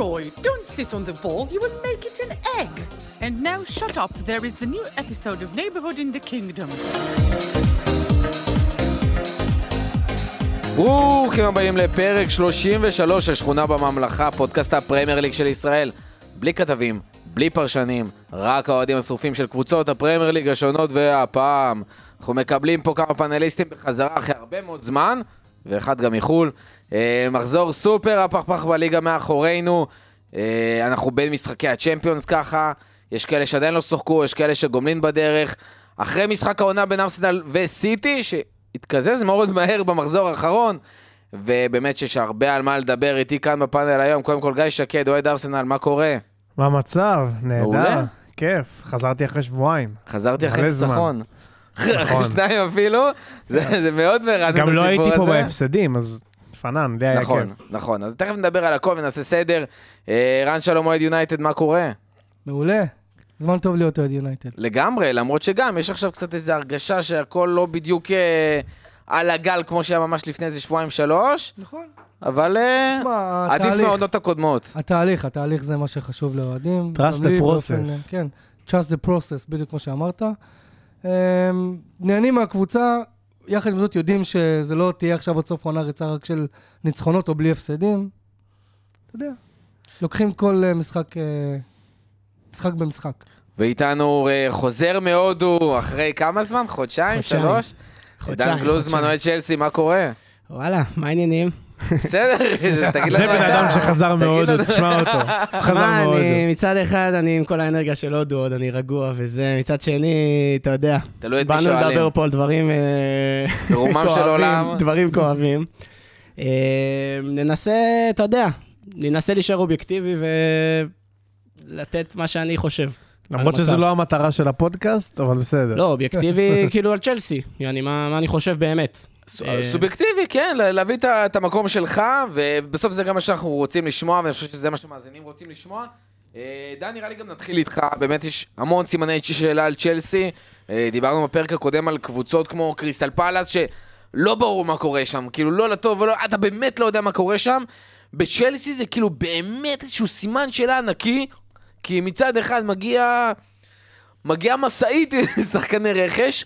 Leroy, don't sit on the ball, you will make it an egg. And now shut up, there is a new episode of Neighborhood in the Kingdom. ברוכים הבאים לפרק 33 של שכונה בממלכה, פודקאסט הפרמייר ליג של ישראל. בלי כתבים, בלי פרשנים, רק האוהדים השרופים של קבוצות הפרמייר ליג השונות והפעם. אנחנו מקבלים פה כמה פאנליסטים בחזרה אחרי הרבה מאוד זמן, ואחד גם מחו"ל. אה, מחזור סופר הפכפך בליגה מאחורינו. אה, אנחנו בין משחקי הצ'מפיונס ככה, יש כאלה שעדיין לא שוחקו, יש כאלה שגומלין בדרך. אחרי משחק העונה בין ארסנל וסיטי, שהתקזז מאוד מהר במחזור האחרון, ובאמת שיש הרבה על מה לדבר איתי כאן בפאנל היום. קודם כל, גיא שקד, אוהד ארסנל, מה קורה? מה המצב? נהדר, כיף. חזרתי אחרי שבועיים. חזרתי אחרי. ניצחון. אחרי נכון. שניים אפילו, זה מאוד מרענן גם לא הסיפור הייתי פה הזה. בהפסדים, אז פנן, לי היה נכון, כיף. נכון. אז תכף נדבר על הכל ונעשה סדר. אה, רן שלום אוהד יונייטד, מה קורה? מעולה. זמן טוב להיות אוהד יונייטד. לגמרי, למרות שגם יש עכשיו קצת איזו הרגשה שהכל לא בדיוק אה, על הגל כמו שהיה ממש לפני איזה שבועיים-שלוש, נכון. אבל אה, תשמע, עדיף התהליך- מהעונות הקודמות. התהליך, התהליך זה מה שחשוב לאוהדים. Trust the באופן, process. כן, trust the process, בדיוק כמו שאמרת. אמ, נהנים מהקבוצה, יחד עם זאת יודעים שזה לא תהיה עכשיו עד סוף העונה ריצה רק של ניצחונות או בלי הפסדים. אתה יודע, לוקחים כל אה, משחק, אה, משחק במשחק. ואיתנו אה, חוזר מהודו אחרי כמה זמן? חודשיים? חודשיים. שלוש? חודשיים, עידן גלוזמן. אוהד צ'לסי, מה קורה? וואלה, מה העניינים? בסדר, תגיד לנו זה בן. אדם שחזר מהודו, תשמע אותו. חזר שמע, מהודו. אני מצד אחד, אני עם כל האנרגיה של הודו, עוד אני רגוע וזה, מצד שני, אתה יודע, תלוי את מי באנו. לדבר פה על דברים אה, כואבים, עולם. דברים כואבים. אה, ננסה, אתה יודע, ננסה להישאר אובייקטיבי ולתת מה שאני חושב. למרות שזו. לא המטרה של הפודקאסט, אבל בסדר. לא, אובייקטיבי כאילו על צ'לסי, יעני, מה מה אני חושב באמת. ס- אה, סובייקטיבי, כן, לה- להביא את המקום שלך, ובסוף זה גם מה שאנחנו רוצים לשמוע, ואני חושב שזה מה שמאזינים רוצים לשמוע. אה, דן, נראה לי גם נתחיל איתך, באמת יש המון סימני שאלה על צ'לסי. אה, דיברנו בפרק הקודם על קבוצות כמו קריסטל פלאס, שלא ברור מה קורה שם, כאילו לא לטוב ולא, אתה באמת לא יודע מה קורה שם. בצ'לסי זה כאילו באמת איזשהו סימן שאלה ענקי, כי מצד אחד מגיע... מגיעה משאית עם שחקני רכש,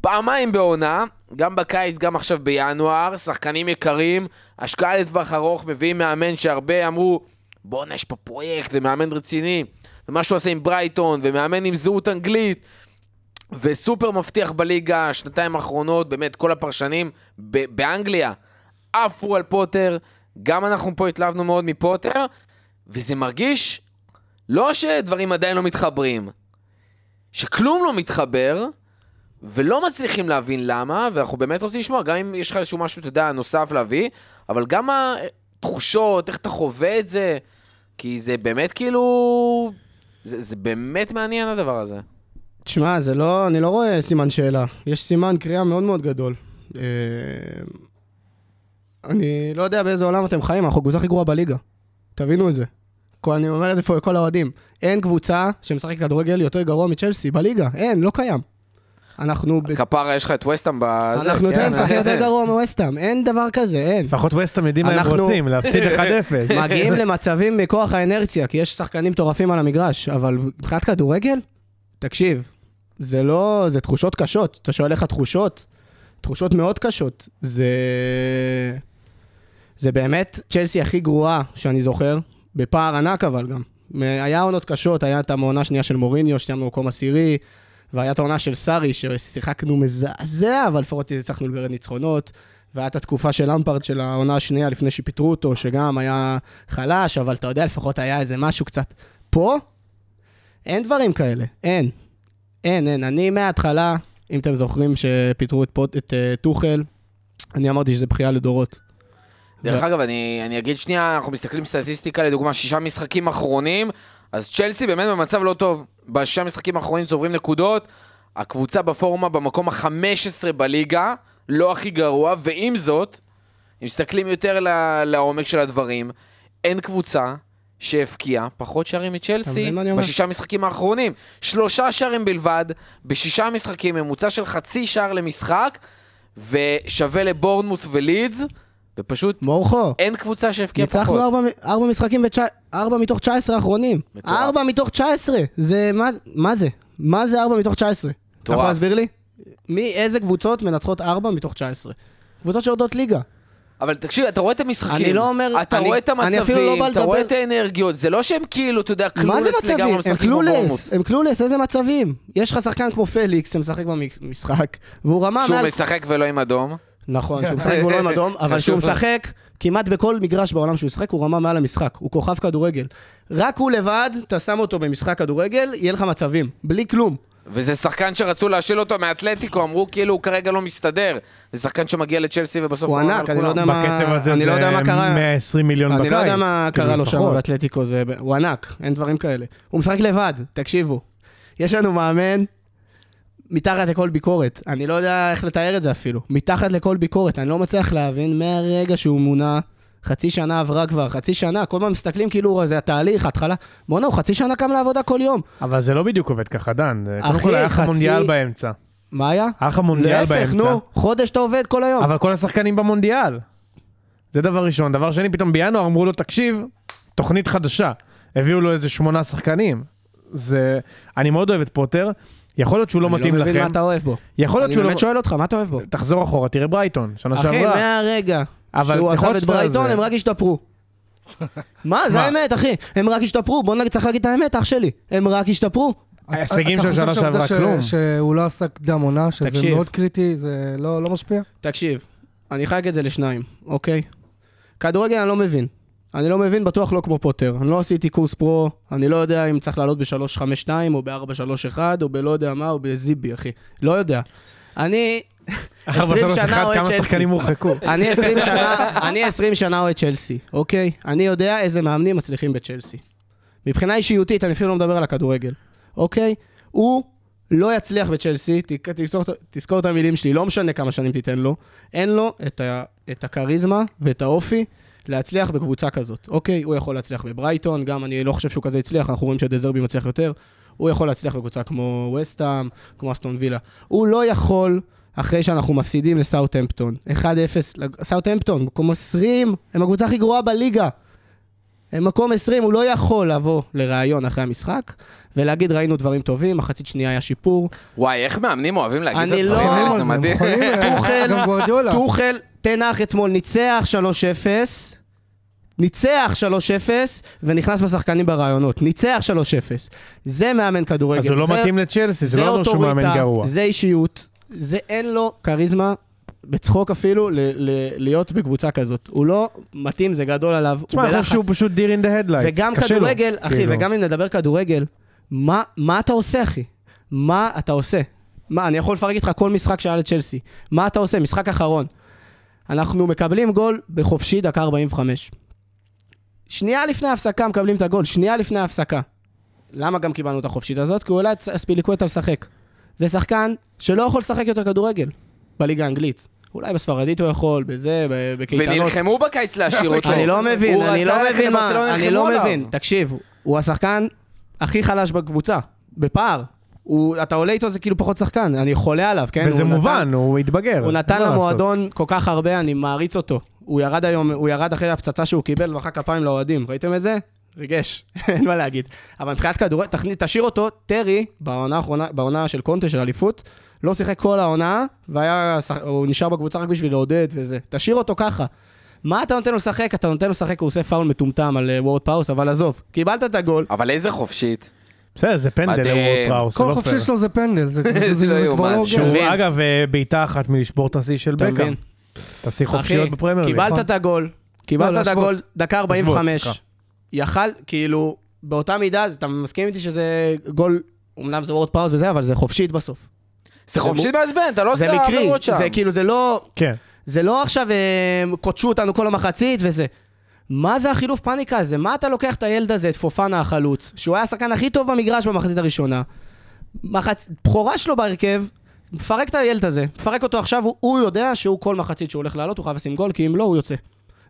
פעמיים בעונה, גם בקיץ, גם עכשיו בינואר, שחקנים יקרים, השקעה לטווח ארוך, מביאים מאמן שהרבה אמרו, בואנה, יש פה פרויקט, ומאמן רציני, ומה שהוא עשה עם ברייטון, ומאמן עם זהות אנגלית, וסופר מבטיח בליגה, שנתיים האחרונות, באמת, כל הפרשנים ב- באנגליה עפו על פוטר, גם אנחנו פה התלהבנו מאוד מפוטר, וזה מרגיש לא שדברים עדיין לא מתחברים, שכלום לא מתחבר, ולא מצליחים להבין למה, ואנחנו באמת רוצים לשמוע, גם אם יש לך איזשהו משהו, אתה יודע, נוסף להביא, אבל גם התחושות, איך אתה חווה את זה, כי זה באמת כאילו... זה, זה באמת מעניין הדבר הזה. תשמע, זה לא, אני לא רואה סימן שאלה. יש סימן קריאה מאוד מאוד גדול. אה, אני לא יודע באיזה עולם אתם חיים, אנחנו הקבוצה הכי גרועה בליגה. תבינו את זה. כל, אני אומר את זה פה לכל האוהדים. אין קבוצה שמשחקת כדורגל יותר גרוע מצ'לסי בליגה. אין, לא קיים. אנחנו... ב- כפרה, יש לך את וסטאם בזה, אנחנו כן? יותר משחקים יותר גרוע מווסטהאם. אין דבר כזה, אין. לפחות ווסטהאם יודעים מה הם אנחנו- רוצים, להפסיד 1-0. מגיעים למצבים מכוח האנרציה, כי יש שחקנים מטורפים על המגרש, אבל מבחינת כדורגל, תקשיב, זה לא, זה תחושות קשות. אתה שואל איך התחושות? תחושות מאוד קשות. זה... זה באמת צ'לסי הכי גרועה שאני זוכר, בפער ענק אבל גם. היה עונות קשות, היה את העונה השנייה של מוריניו, שסיימנו מקום עשירי, והיה את העונה של סארי, ששיחקנו מזעזע, אבל לפחות הצלחנו לגרד ניצחונות. והיה את התקופה של למפרד של העונה השנייה לפני שפיטרו אותו, שגם היה חלש, אבל אתה יודע, לפחות היה איזה משהו קצת. פה, אין דברים כאלה, אין. אין, אין. אני מההתחלה, אם אתם זוכרים שפיטרו את, פוט, את uh, טוחל, אני אמרתי שזה בכייה לדורות. דרך אגב, אני, אני אגיד שנייה, אנחנו מסתכלים סטטיסטיקה, לדוגמה, שישה משחקים אחרונים, אז צ'לסי באמת במצב לא טוב. בשישה משחקים האחרונים צוברים נקודות, הקבוצה בפורמה במקום ה-15 בליגה, לא הכי גרוע, ועם זאת, אם מסתכלים יותר ל- לעומק של הדברים, אין קבוצה שהבקיעה פחות שערים מצ'לסי? בשישה משחקים האחרונים. שלושה שערים בלבד, בשישה משחקים, ממוצע של חצי שער למשחק, ושווה לבורנמוט ולידס, ופשוט מורכו, אין קבוצה שהבקיעה ניצחנו פחות. ארבע, ארבע משחקים, ותשע, ארבע מתוך 19 האחרונים. מטורף. ארבע מתוך 19, זה, מה, מה זה? מה זה ארבע מתוך 19? אתה יכול להסביר לי? מי, איזה קבוצות מנצחות ארבע מתוך 19? קבוצות שיורדות ליגה. אבל תקשיב, אתה רואה את המשחקים. אני לא אומר- אתה אני- רואה את לא המצבים, בא אתה רואה את האנרגיות, זה לא שהם כאילו, אתה יודע, קלולס לגמרי משחקים כמו קלולס, בורמוס. הם קלולס, איזה מצבים? יש לך שחקן כמו פליקס שמשחק במשחק, והוא רמה שהוא מעל... משחק ולא עם אדום. נכון, שהוא משחק והוא לא עם אדום, אבל. שהוא משחק כמעט בכל מגרש בעולם שהוא ישחק, הוא רמה מעל המשחק, הוא כוכב כדורגל. רק הוא לבד, אתה שם אותו במשחק כדורגל, יהיה לך מצבים, בלי כלום. וזה שחקן שרצו להשיל אותו מאתלטיקו, אמרו כאילו הוא כרגע לא מסתדר. זה שחקן שמגיע לצ'לסי ובסוף הוא ענק, אני לא יודע. מה... בקצב הזה לא זה מה קרה. 120 מיליון בקיץ. אני לא יודע מה כאילו, קרה לו שם. באתלטיקו, זה... הוא ענק, אין דברים כאלה. הוא משחק לבד, תקשיבו. יש לנו מאמן מתחת לכל ביקורת. אני לא יודע איך לתאר את זה אפילו. מתחת לכל ביקורת. אני לא מצליח להבין מהרגע שהוא מונה, חצי שנה עברה כבר, חצי שנה, כל הזמן מסתכלים כאילו זה התהליך, התחלה. בואנה, הוא חצי שנה קם לעבודה כל יום. אבל זה לא בדיוק עובד ככה, דן. קודם אחי, כל היה לך חצי- מונדיאל באמצע. מה היה? היה לך מונדיאל להפך, באמצע. נו, חודש אתה עובד כל היום. אבל כל השחקנים במונדיאל. זה דבר ראשון. דבר שני, פתאום בינואר אמרו לו, תקשיב, תוכנית חדשה. הביאו לו איזה שמונה שחקנים. זה... אני מאוד אוהב את פוטר. יכול להיות שהוא לא מתאים אני לא מבין לכם. מה אתה אוהב בו. יכול להיות אני שהוא לא... באמת שואל אותך, מה אתה אוהב בו? תחזור אחורה, תראה ברייטון, שנה אחי, שעברה. מהרגע אבל שהוא עזב את ברייטון, הם רק השתפרו. מה, זה? האמת, אחי. הם רק השתפרו. בוא נגיד, צריך להגיד את האמת, אח שלי. הם רק השתפרו. ההישגים של שנה שעברה, כלום. שהוא לא עשה קדם עונה, שזה. מאוד קריטי, זה לא לא משפיע? תקשיב, אני אחלק את זה לשניים, אוקיי? כדורגל אני לא מבין. אני לא מבין, בטוח לא כמו פוטר. אני לא עשיתי קורס פרו, אני לא יודע אם צריך לעלות ב-352 או ב-431 או בלא יודע מה, או בזיבי, אחי. לא יודע. אני 20 4-3-1, שנה אוהד כמה צ'לסי. שחקנים הורחקו. אני 20 שנה, אני 20 שנה אוהד צ'לסי, אוקיי? אני יודע איזה מאמנים מצליחים בצ'לסי. מבחינה אישיותית, אני אפילו לא מדבר על הכדורגל, אוקיי? הוא לא יצליח בצ'לסי, תזכור, תזכור את המילים שלי, לא משנה כמה שנים תיתן לו, אין לו את, ה, את הכריזמה ואת האופי להצליח בקבוצה כזאת, אוקיי? הוא יכול להצליח בברייטון, גם אני לא חושב שהוא כזה הצליח, אנחנו רואים שדזרבי מצליח יותר. הוא יכול להצליח בקבוצה כמו וסטאם, כמו אסטון וילה. הוא לא יכול, אחרי שאנחנו מפסידים לסאוטהמפטון, 1-0, סאוטהמפטון, מקום 20, הם הקבוצה הכי גרועה בליגה. מקום 20, הוא לא יכול לבוא לראיון אחרי המשחק ולהגיד ראינו דברים טובים, מחצית שנייה היה שיפור. וואי, איך מאמנים אוהבים להגיד את אני הדברים לא- האלה, זה מדהים. אה, טוחל. טוחל, תנח אתמול ניצח 3-0, ניצח 3-0 ונכנס בשחקנים ברעיונות. ניצח 3-0. זה מאמן כדורגל. אז הוא לא זה- מתאים לצ'לסי, זה לא אומר שהוא מאמן גרוע. זה אישיות, זה אין לו כריזמה, בצחוק אפילו, ל- ל- להיות בקבוצה כזאת. הוא לא מתאים, זה גדול עליו, תשמע, אני. חושב שהוא פשוט deer in the headlights. וגם כדורגל, אחי, וגם אם נדבר כדורגל, מה, מה אתה עושה, אחי? מה אתה עושה? מה, אני יכול לפרק איתך כל משחק שהיה לצ'לסי. מה אתה עושה? משחק אחרון. אנחנו מקבלים גול בחופשי דקה 45. שנייה לפני ההפסקה מקבלים את הגול, שנייה לפני ההפסקה. למה גם קיבלנו את החופשית הזאת? כי הוא העלה את אספיליקווטה לשחק. זה שחקן שלא יכול לשחק יותר כדורגל בליגה האנגלית. אולי בספרדית הוא יכול, בזה, בקייטנות. ונלחמו בקיץ להשאיר אותו. אני לא מבין, אני לא מבין מה, אני לא. מבין. תקשיב, הוא השחקן הכי חלש בקבוצה, בפער. הוא, אתה עולה איתו זה כאילו פחות שחקן, אני חולה עליו, כן? וזה הוא מובן, נתן, הוא התבגר. הוא נתן. למועדון כל כך הרבה, אני מעריץ אותו. הוא ירד היום, הוא ירד אחרי הפצצה שהוא קיבל ומחא כפיים לאוהדים, ראיתם את זה? ריגש, אין מה להגיד. אבל מבחינת כדורגל, תכנית- תשאיר אותו, טרי, בעונה האחרונה, בעונה של קונטה של אליפות, לא שיחק כל העונה, והוא נשאר בקבוצה רק בשביל לעודד וזה. תשאיר אותו ככה. מה אתה נותן לו לשחק? אתה נותן לו לשחק, הוא עושה פאול מטומטם על וורד פראוס, אבל עזוב, קיבלת את הגול, אבל איזה חופשית. בסדר, זה פנדל. לוורד פראוס, זה כל לא חופשי. שלו זה פנדל, זה- לא זה כבר יאומן. לא שהוא, הוגן. אגב, אה, בעיטה אחת מלשבור את השיא של בקאם. מבין? תעשי חופשיות בפרמייר. קיבלת. את הגול, קיבלת את להשוות. הגול, דקה 45. סליחה. יכל, כאילו, באותה מידה, אתה מסכים איתי שזה גול, אמנם זה וורד פראוס וזה, אבל זה חופשית בסוף. זה חופשית מעצבן, אתה לא עושה עבירות שם. זה כאילו, זה לא, כן. זה לא עכשיו אה, כתשו אותנו כל המחצית וזה. מה זה החילוף פאניקה הזה? מה אתה לוקח את הילד הזה, את פופאנה החלוץ, שהוא היה השחקן הכי טוב במגרש במחצית הראשונה, מחצ... בכורה שלו בהרכב, מפרק את הילד הזה, מפרק אותו עכשיו, הוא, הוא יודע שהוא כל מחצית שהוא הולך לעלות, הוא חייב לשים גול, כי אם לא, הוא יוצא.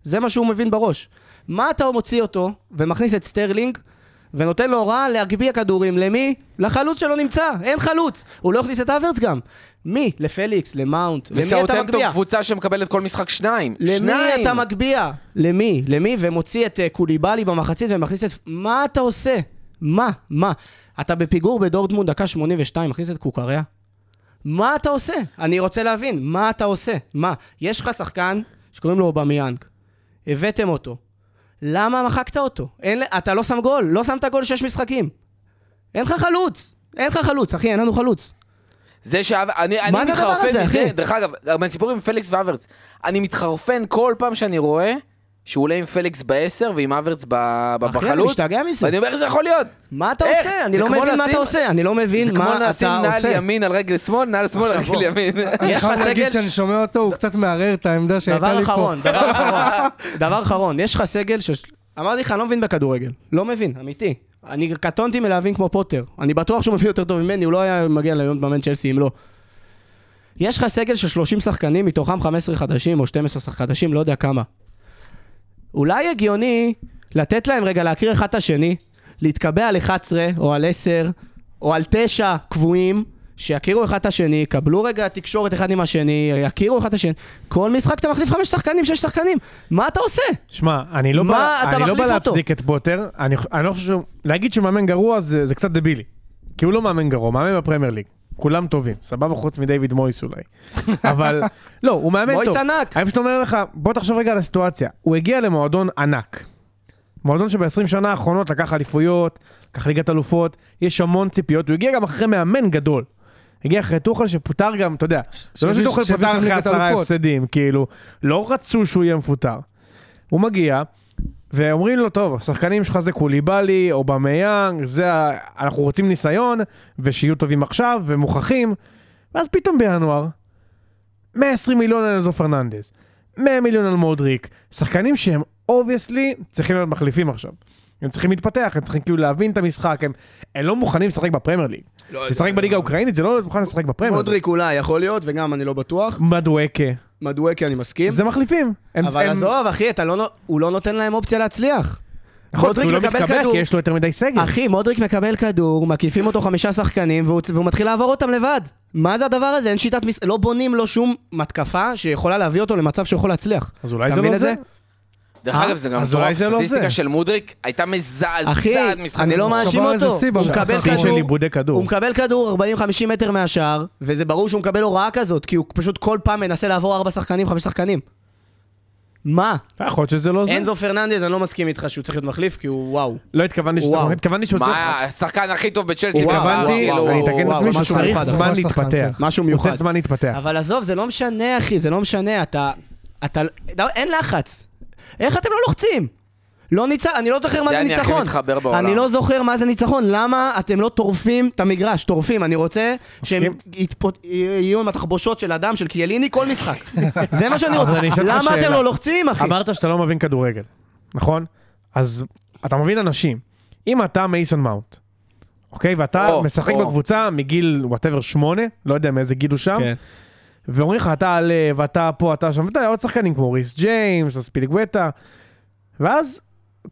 זה מה שהוא מבין בראש. מה אתה מוציא אותו ומכניס את סטרלינג, ונותן לו הוראה להגביה כדורים. למי? לחלוץ שלא נמצא, אין חלוץ. הוא לא הכניס את אברץ גם. מי? לפליקס, למאונט. למי אתה וסאוטמפטון מגביה? קבוצה שמקבלת כל משחק שניים. למי שניים. אתה מגביה? למי? למי? ומוציא את אה, קוליבאלי במחצית ומכניס את... מה אתה עושה? מה? מה? אתה בפיגור בדורטמונד דקה 82, מכניס את קוקריה? מה אתה עושה? אני רוצה להבין, מה אתה עושה? מה? יש לך שחקן שקוראים לו אובמיאנג. הבאתם אותו. למה מחקת אותו? אין, אתה לא שם גול, לא שמת גול שש משחקים. אין לך חלוץ. אין לך חלוץ, אחי, אין לנו חלוץ. זה שאני אני הדבר מתחרפן מזה, אחי? דרך אגב, גם הסיפור עם פליקס ואברץ, אני מתחרפן כל פעם שאני רואה שהוא עולה עם פליקס בעשר ועם אברץ ב- ב- אחי, אני בחלוץ, משתגע מזה. ואני אומר, איך זה יכול להיות? מה אתה איך? עושה? אני לא מבין מה אתה עושה. אני לא מבין זה כמו מה לשים אתה נעל עושה. ימין על רגל שמאל, נעל שמאל על רגל. ימין. אני חייב להגיד סגל- שאני שומע אותו, הוא קצת מערער את העמדה שהייתה דבר לי פה. אחרון, דבר אחרון, דבר אחרון, יש לך סגל ש... אמרתי לך, אני לא מבין בכדורגל. לא מבין, אמיתי. אני קטונתי מלהבין כמו פוטר. אני בטוח שהוא מבין יותר טוב ממני, הוא לא היה מגיע ליום במאמן צ'לסי אם לא. יש לך סגל של 30 שחקנים, מתוכם 15 חדשים או 12 חדשים, לא יודע כמה. אולי הגיוני לתת להם רגע להכיר אחד את השני, להתקבע על 11 או על 10 או על 9 קבועים, שיכירו אחד את השני, יקבלו רגע תקשורת אחד עם השני, יכירו אחד את השני. כל משחק אתה מחליף חמש שחקנים, שש שחקנים. מה אתה עושה? שמע, אני לא בא, אני לא בא? להצדיק את פוטר, אני, אני לא חושב שהוא... להגיד שהוא מאמן גרוע זה, זה קצת דבילי. כי הוא לא מאמן גרוע, מאמן בפרמייר ליג. כולם טובים, סבבה חוץ מדייוויד מויס אולי. אבל, לא, הוא מאמן מויס טוב. ענק. אני פשוט אומר לך, בוא תחשוב רגע על הסיטואציה. הוא הגיע למועדון ענק. מועדון שב-20 שנה האחרונות לקח אליפויות, לקח ליגת אלופות, יש המון ציפיות, הוא הגיע גם אחרי מאמן גדול. הגיע אחרי טוחל שפוטר גם, אתה יודע, זה לא שטוחל פוטר אחרי עשרה. הפסדים, כאילו, לא רצו שהוא יהיה מפוטר. הוא מגיע, ואומרים לו, טוב, השחקנים שלך זה קוליבאלי, אובמיאנג, זה ה... אנחנו רוצים ניסיון, ושיהיו טובים עכשיו, ומוכחים, ואז פתאום בינואר, 120 מיליון על אנזו פרננדס, 100 מיליון על מודריק, שחקנים שהם obviously צריכים להיות מחליפים עכשיו. הם צריכים להתפתח, הם צריכים כאילו להבין את המשחק, הם, הם לא מוכנים לשחק בפרמייר ליג. לשחק בליגה האוקראינית זה לא מוכן לשחק בפרמייר ליג. מודריק אולי יכול להיות, וגם אני לא בטוח. מדואקה, מדואקי אני מסכים. זה מחליפים. הם, אבל הם, עזוב, אחי, לא הוא לא נותן להם אופציה להצליח. נכון, מודריק הוא לא כדור. כי יש לו יותר מדי סגל. אחי, מודריק מקבל כדור, מקיפים אותו חמישה שחקנים, והוא, והוא מתחיל לעבור אותם לבד. מה זה הדבר הזה? אין שיטת מס... לא בונים לו שום מתקפה שיכולה להביא אותו למצב שהוא יכול להצליח. אז אולי זה לא זה? דרך אה? אגב, זה גם אז אולי מטורף, זה לא הסטטיסטיקה זה. של מודריק הייתה מזעזעת אחי, משחק אני לא. מאשים שבר איזה אותו. שיא הוא במשחק מקבל של כדור, איבודי כדור. הוא מקבל כדור 40-50 מטר מהשער, וזה ברור שהוא מקבל הוראה כזאת, כי הוא פשוט כל פעם מנסה לעבור ארבע שחקנים, חמש שחקנים. מה? יכול להיות שזה לא זה. אנזו פרננדז, אני לא מסכים איתך שהוא צריך להיות מחליף, כי הוא וואו. לא התכוונתי שזה... וואו. התכוונתי שהוא צריך... מה, השחקן הכי טוב בצ'לסי. וואו, התכוונתי, כאילו, וואו, אני אתקן את וואו, עצמי משהו שצריך מיוחד, זמן ממש שחקן, להתפתח. משהו הוא צריך מיוחד. זמן להתפתח. אבל עזוב, זה לא משנה, אחי, זה לא משנה, אתה... אתה... אין לחץ. איך אתם לא לוחצים? לא ניצח... אני לא זוכר מה זה זה אני הכי ניצחון. מתחבר בעולם. אני לא זוכר מה זה ניצחון. למה אתם לא טורפים את המגרש? טורפים. אני רוצה שהם. יתפות- יהיו עם התחבושות של אדם, של קיאליני, כל משחק. זה מה שאני רוצה. למה אתם. לא לוחצים, אחי? אמרת שאתה לא מבין כדורגל, נכון? אז אתה מבין אנשים. אם אתה מייסון מאונט, אוקיי? ואתה או, משחק או. בקבוצה מגיל וואטאבר שמונה, לא יודע מאיזה גיל הוא שם, כן. ואומרים לך אתה עלה, ואתה פה, אתה שם, ואתה עוד שחקנים כמו ריס ג'יימס, אספיליגווטה, ואז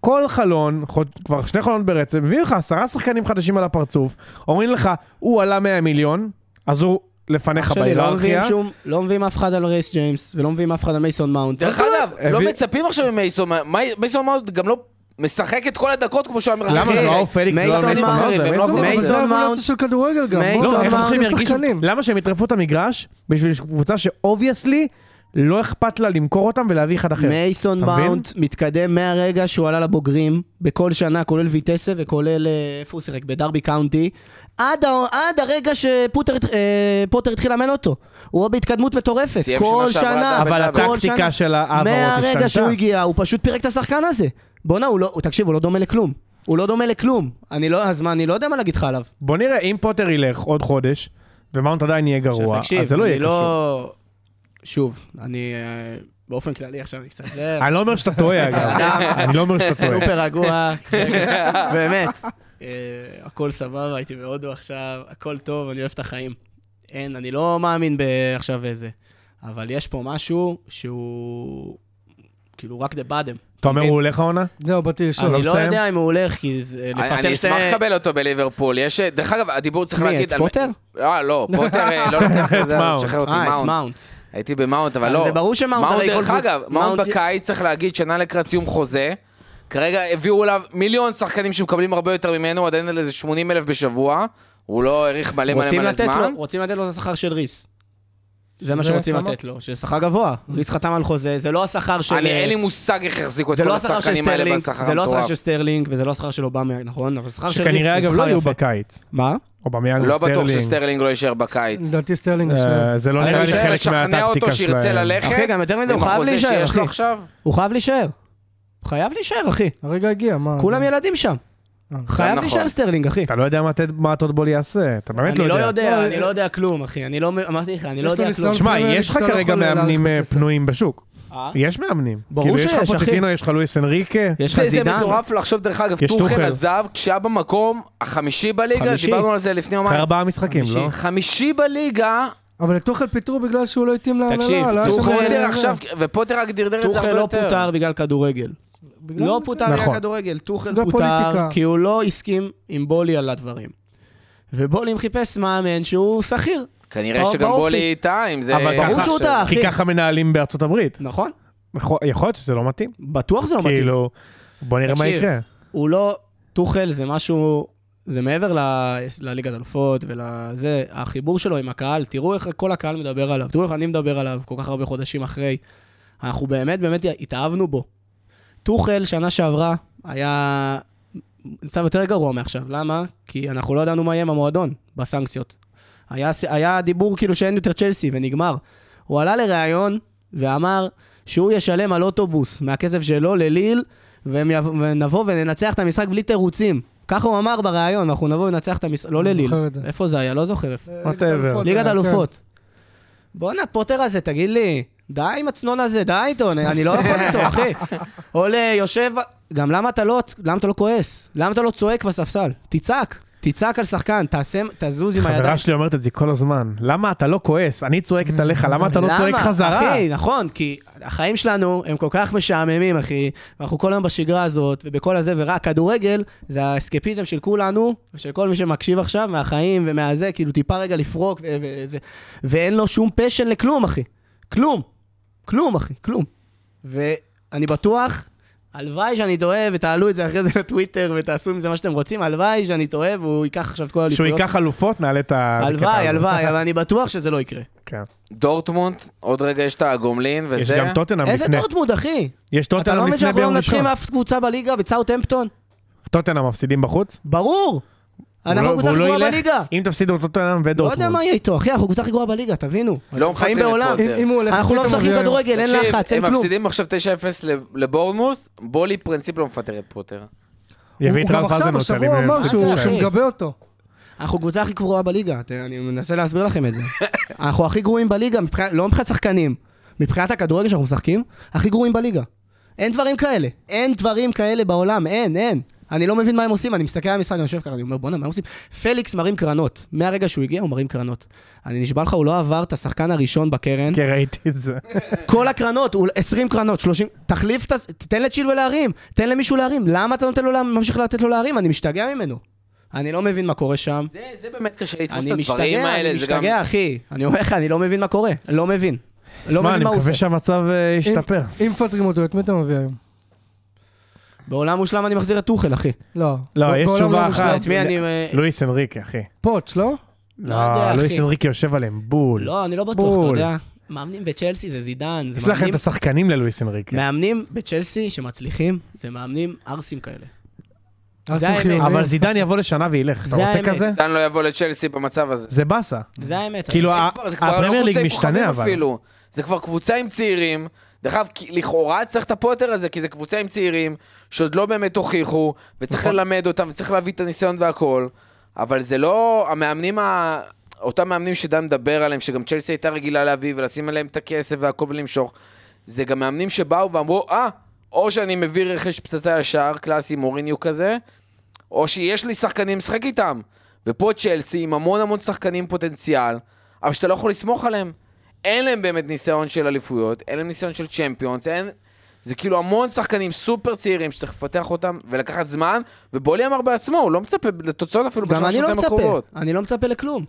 כל חלון, חוד- כבר שני חלונות ברצף, מביאים לך עשרה שחקנים חדשים על הפרצוף, אומרים לך, הוא עלה 100 מיליון, אז הוא לפניך לא בהיררכיה. שום... לא מביאים אף אחד על רייס ג'יימס, ולא מביאים אף אחד על מייסון מאונט. דרך אגב, לא מצפים עכשיו ממייסון, מי- מייסון מאונט גם לא משחק את כל הדקות כמו שהוא היה למה? זה לא פליקס, זה לא מייסון מייסון מאונט, מייסון. מייסון של כדורגל גם. מייסון לא, איך מאונט למה שהם יטרפו את המגרש בשביל קבוצה ש obviously לא אכפת לה למכור אותם ולהביא אחד אחר. מייסון? מאונט מתקדם מהרגע שהוא עלה לבוגרים, בכל שנה, כולל ויטסה וכולל, אה, איפה הוא שיחק? בדרבי קאונטי, עד, ה- עד הרגע שפוטר אה, פוטר התחיל לאמן אותו. הוא בהתקדמות מטורפת, כל שנה אבל הטקטיקה. של ההעברות השתנתה. מהרגע שהוא הגיע, הוא פשוט פירק את השחקן הזה. בואנה, הוא לא, תקשיב, הוא לא דומה לכלום. הוא לא דומה לכלום. אני לא, אז מה, אני לא יודע מה להגיד לך עליו. בוא נראה, אם פוטר ילך עוד חודש, ומאונט עדיין יהיה גרוע, תקשיב, אז זה לא יהיה קשור. לא... שוב, אני אה, באופן כללי עכשיו אני קצת... אני לא אומר שאתה טועה, אגב. אני לא אומר שאתה טועה. סופר רגוע, באמת. אה, הכל סבבה, הייתי בהודו עכשיו, הכל טוב, אני אוהב את החיים. אין, אני לא מאמין בעכשיו איזה. אבל יש פה משהו שהוא כאילו, rock the bottom. אתה אומר הוא הולך העונה? זהו, באתי לשאול. לא אני לא? יודע אם הוא הולך, כי זה... אני לפטר אני אשמח לקבל אותו בליברפול. יש, דרך אגב, הדיבור צריך מי, להגיד... את על- פוטר? אה, לא, פוטר אה, לא לוקח את זה. תשחרר אותי, אה, את מאונט. הייתי במאונט, אבל אז לא. זה ברור שמאונט, מאונט, דרך אגב, מאונט בקיץ, צריך להגיד, שנה לקראת סיום חוזה. כרגע הביאו אליו מיליון שחקנים שמקבלים הרבה יותר ממנו, עדיין על איזה 80 אלף בשבוע. הוא לא האריך מלא מלא רוצים מלא זמן. רוצים לתת לו את השכר של ריס. זה מה שרוצים? לתת לו, ששכר גבוה. ריס חתם על חוזה, זה לא השכר של... אני, אין לי מושג איך החזיקו את כל לא של השחקנים האלה בשכר זה לא השכר המטורף. של סטרלינג, וזה לא השכר של אובמה, נכון? אבל השכר של ריס שכנראה אגב שכר לא יהיו. בקיץ. מה? או במיאנג לא או בטוח סטרלינג. שסטרלינג לא יישאר בקיץ. לדעתי סטרלינג אה, יושב. זה לא אני נראה לי חלק לשכנע אותו מהטקטיקה שירצה שלהם. ללכת. אחי, גם יותר מזה, הוא חייב להישאר, אחי. הוא חייב להישאר. הוא חייב להישאר, אחי. הרגע הגיע, מה? כולם ילדים שם. אה. חייב נכון. להישאר סטרלינג, אחי. אתה לא יודע מה טוטבול יעשה, אתה באמת אני לא לא יודע. יודע, לא, אני אה, לא יודע כלום, אחי. אני לא... אמרתי לך, אני לא יש יודע כלום. שמע, יש לך לא כרגע מאמנים אה. פנויים בשוק. אה? יש מאמנים. ברור כאילו, יש לך שיש, אחי. פוצ'טינו, יש לך לואיס אנריקה. יש לך זה, זה זידן. מטורף לחשוב, דרך אגב, יש טוחל. עזב כשהיה במקום החמישי בליגה. דיברנו על זה לפני אחרי יומיים. ארבעה משחקים. לא? חמישי בליגה, אבל את טוחל פיטרו בגלל שהוא לא התאים להנהלה. תקשיב, לא טוחל- זה. עכשיו, ופוטר רק דרדר את זה הרבה טוחל לא יותר. פוטר בגלל כדורגל. לא זה. פוטר נכון. כדורגל, טוחל פוטר פוליטיקה. כי הוא לא הסכים עם בולי על הדברים. ובולי חיפש מאמן שהוא שכיר, כנראה. שגם בולי איתה, אם זה... אבל ברור שהוא טעה, אחי. כי ככה מנהלים בארצות הברית. נכון? יכול להיות שזה לא מתאים. בטוח זה לא מתאים. כאילו, בוא נראה מה יקרה. הוא לא, טוחל זה משהו, זה מעבר ל- לליגת אלופות ולזה, החיבור שלו עם הקהל, תראו איך כל הקהל מדבר עליו, תראו איך אני מדבר עליו כל כך הרבה חודשים אחרי. אנחנו באמת באמת התאהבנו בו. טוחל שנה שעברה היה מצב יותר גרוע מעכשיו, למה? כי אנחנו לא ידענו מה יהיה עם המועדון בסנקציות. היה, היה דיבור כאילו שאין יותר צ'לסי ונגמר. הוא עלה לראיון ואמר שהוא ישלם על אוטובוס מהכסף שלו לליל והם יבוא- ונבוא וננצח את המשחק בלי תירוצים. ככה הוא אמר בריאיון, אנחנו נבוא וננצח את המשחק, לא לליל. איפה זה היה? לא זוכר איפה. ליגת אלופות. בואנה, פוטר הזה, תגיד לי, די עם הצנון הזה, די איתו, אני- לא יכול איתו, אחי. עולה, יושב, גם למה אתה לא, למה אתה לא כועס? למה אתה לא צועק בספסל? תצעק, תצעק על שחקן, תעשה, תזוז עם הידיים. חברה שלי אומרת את זה כל הזמן. למה אתה לא כועס? אני צועקת עליך, למה אתה לא צועק חזרה? אחי, נכון, כי החיים שלנו הם כל כך משעממים, אחי, ואנחנו כל היום בשגרה הזאת, ובכל הזה, ורק כדורגל, זה האסקפיזם של כולנו, ושל כל מי שמקשיב עכשיו, מהחיים ומהזה, כאילו טיפה רגע לפרוק, ואין לו שום פשן לכלום, אחי. כלום. כלום, אחי, כלום. ואני בטוח, הלוואי שאני טועה, ותעלו את זה אחרי זה לטוויטר, ותעשו עם זה מה שאתם רוצים, הלוואי שאני טועה, והוא ייקח עכשיו את כל שהוא האליפויות. ייקח אלופות, נעלה את ה... הלוואי. הלוואי, אבל אני בטוח שזה לא יקרה. כן. דורטמונד, עוד רגע יש את הגומלין וזה. יש גם טוטנאם איזה לפני. דורטמונד, אחי? יש אתה לא טוטנאם מבין לפני שאנחנו לא ביום מנצחים ראשון. אף קבוצה בליגה בצאוטהמפטון? טוטנאם מפסידים בחוץ? ברור. אנחנו והוא הקבוצה לא- הכי גרועה לא? בליגה. אם תפסידו טוטנאם לא יודע ודורטמונד. מה יהיה איתו, אחי, אנחנו הקבוצה הכי גרועה בליגה, תבינו. לא חיים את בעולם. אנחנו לא משחקים כדורגל, אין לחץ, אין הם כלום. מפסידים עכשיו 9-0 לבורנמוט, בולי פרינציפ לא מפטר את פוטר. יביא את הוא גם עכשיו. השבוע אמר. שהוא מגבה אותו. אנחנו הקבוצה הכי גרועה בליגה, אני מנסה להסביר לכם את זה. אנחנו הכי גרועים בליגה, לא מבחינת שחקנים, מבחינת הכדורגל שאנחנו משחקים, הכי גרועים בליגה. אין דברים כאלה, אין דברים כאלה בעולם, אין, אין. אני לא מבין מה הם עושים, אני מסתכל על המשחק, אני יושב ככה, אני אומר, בואנה, מה הם עושים? פליקס מרים קרנות. מהרגע שהוא הגיע, הוא מרים קרנות. אני נשבע לך, הוא לא עבר את השחקן הראשון בקרן. כן, ראיתי את זה. כל הקרנות, הוא 20 קרנות, 30, תחליף את ה... תתן לצ'ילואל להרים, תן למישהו להרים. למה אתה נותן לו, לה- ממשיך לתת לו להרים? אני משתגע ממנו. אני לא מבין מה קורה שם. זה זה באמת קשה לתפוס אני את הדברים משתגע, האלה. אני זה גם- משתגע, אחי. אני אומר לך, אני לא מבין מה קורה. לא מבין. לא מבין אני מה הוא מקווה עושה. שהמצב אה, ישתפר. אם מפטרים אותו, את מי אתה מביא היום? בעולם מושלם אני מחזיר את טוחל, אחי. לא. לא, ב- יש תשובה לא. אחת. את מי אני... אה, לואיס אנריקה, אחי. פוטש, לא? לא יודע, לא, לואיס אחי. אנריקה יושב עליהם, בול. לא, אני לא בטוח, אתה. יודע. מאמנים בצ'לסי זה זידן. זה יש לכם מאמנים- את השחקנים ללואיס אנריקה. מאמנים בצ'לסי שמצליחים, זה מאמנים ערסים כאלה. אבל זידן יבוא לשנה וילך. אתה זה רוצה. כזה? דן לא יבוא לצ'לסי במצב הזה. זה באסה. זה האמת. כאילו, לא הפרמייר ליג משתנה, אבל. זה כבר קבוצה עם צעירים. דרך אגב, לכאורה צריך את הפוטר הזה, כי זה קבוצה עם צעירים, שעוד לא באמת הוכיחו, וצריך נכון. ללמד אותם, וצריך להביא את הניסיון והכל. אבל זה לא, המאמנים, ה... אותם מאמנים שדן מדבר עליהם, שגם צ'לסי הייתה רגילה להביא, ולשים עליהם את הכסף והכל ולמשוך, זה גם מאמנים שבאו ואמרו, אה, או שאני מביא רכש פצצה ישר, קלאסי מוריניו כזה, או שיש לי שחקנים לשחק איתם. ופה צ'לסי עם המון המון שחקנים פוטנציאל, אבל שאתה לא יכול לסמוך עליהם. אין להם באמת ניסיון של אליפויות, אין להם ניסיון של צ'מפיונס, אין... זה כאילו המון שחקנים סופר צעירים שצריך לפתח אותם ולקחת זמן, ובולי אמר בעצמו, הוא לא מצפה לתוצאות אפילו גם אני לא מצפה, הקרובות. אני לא מצפה לכלום.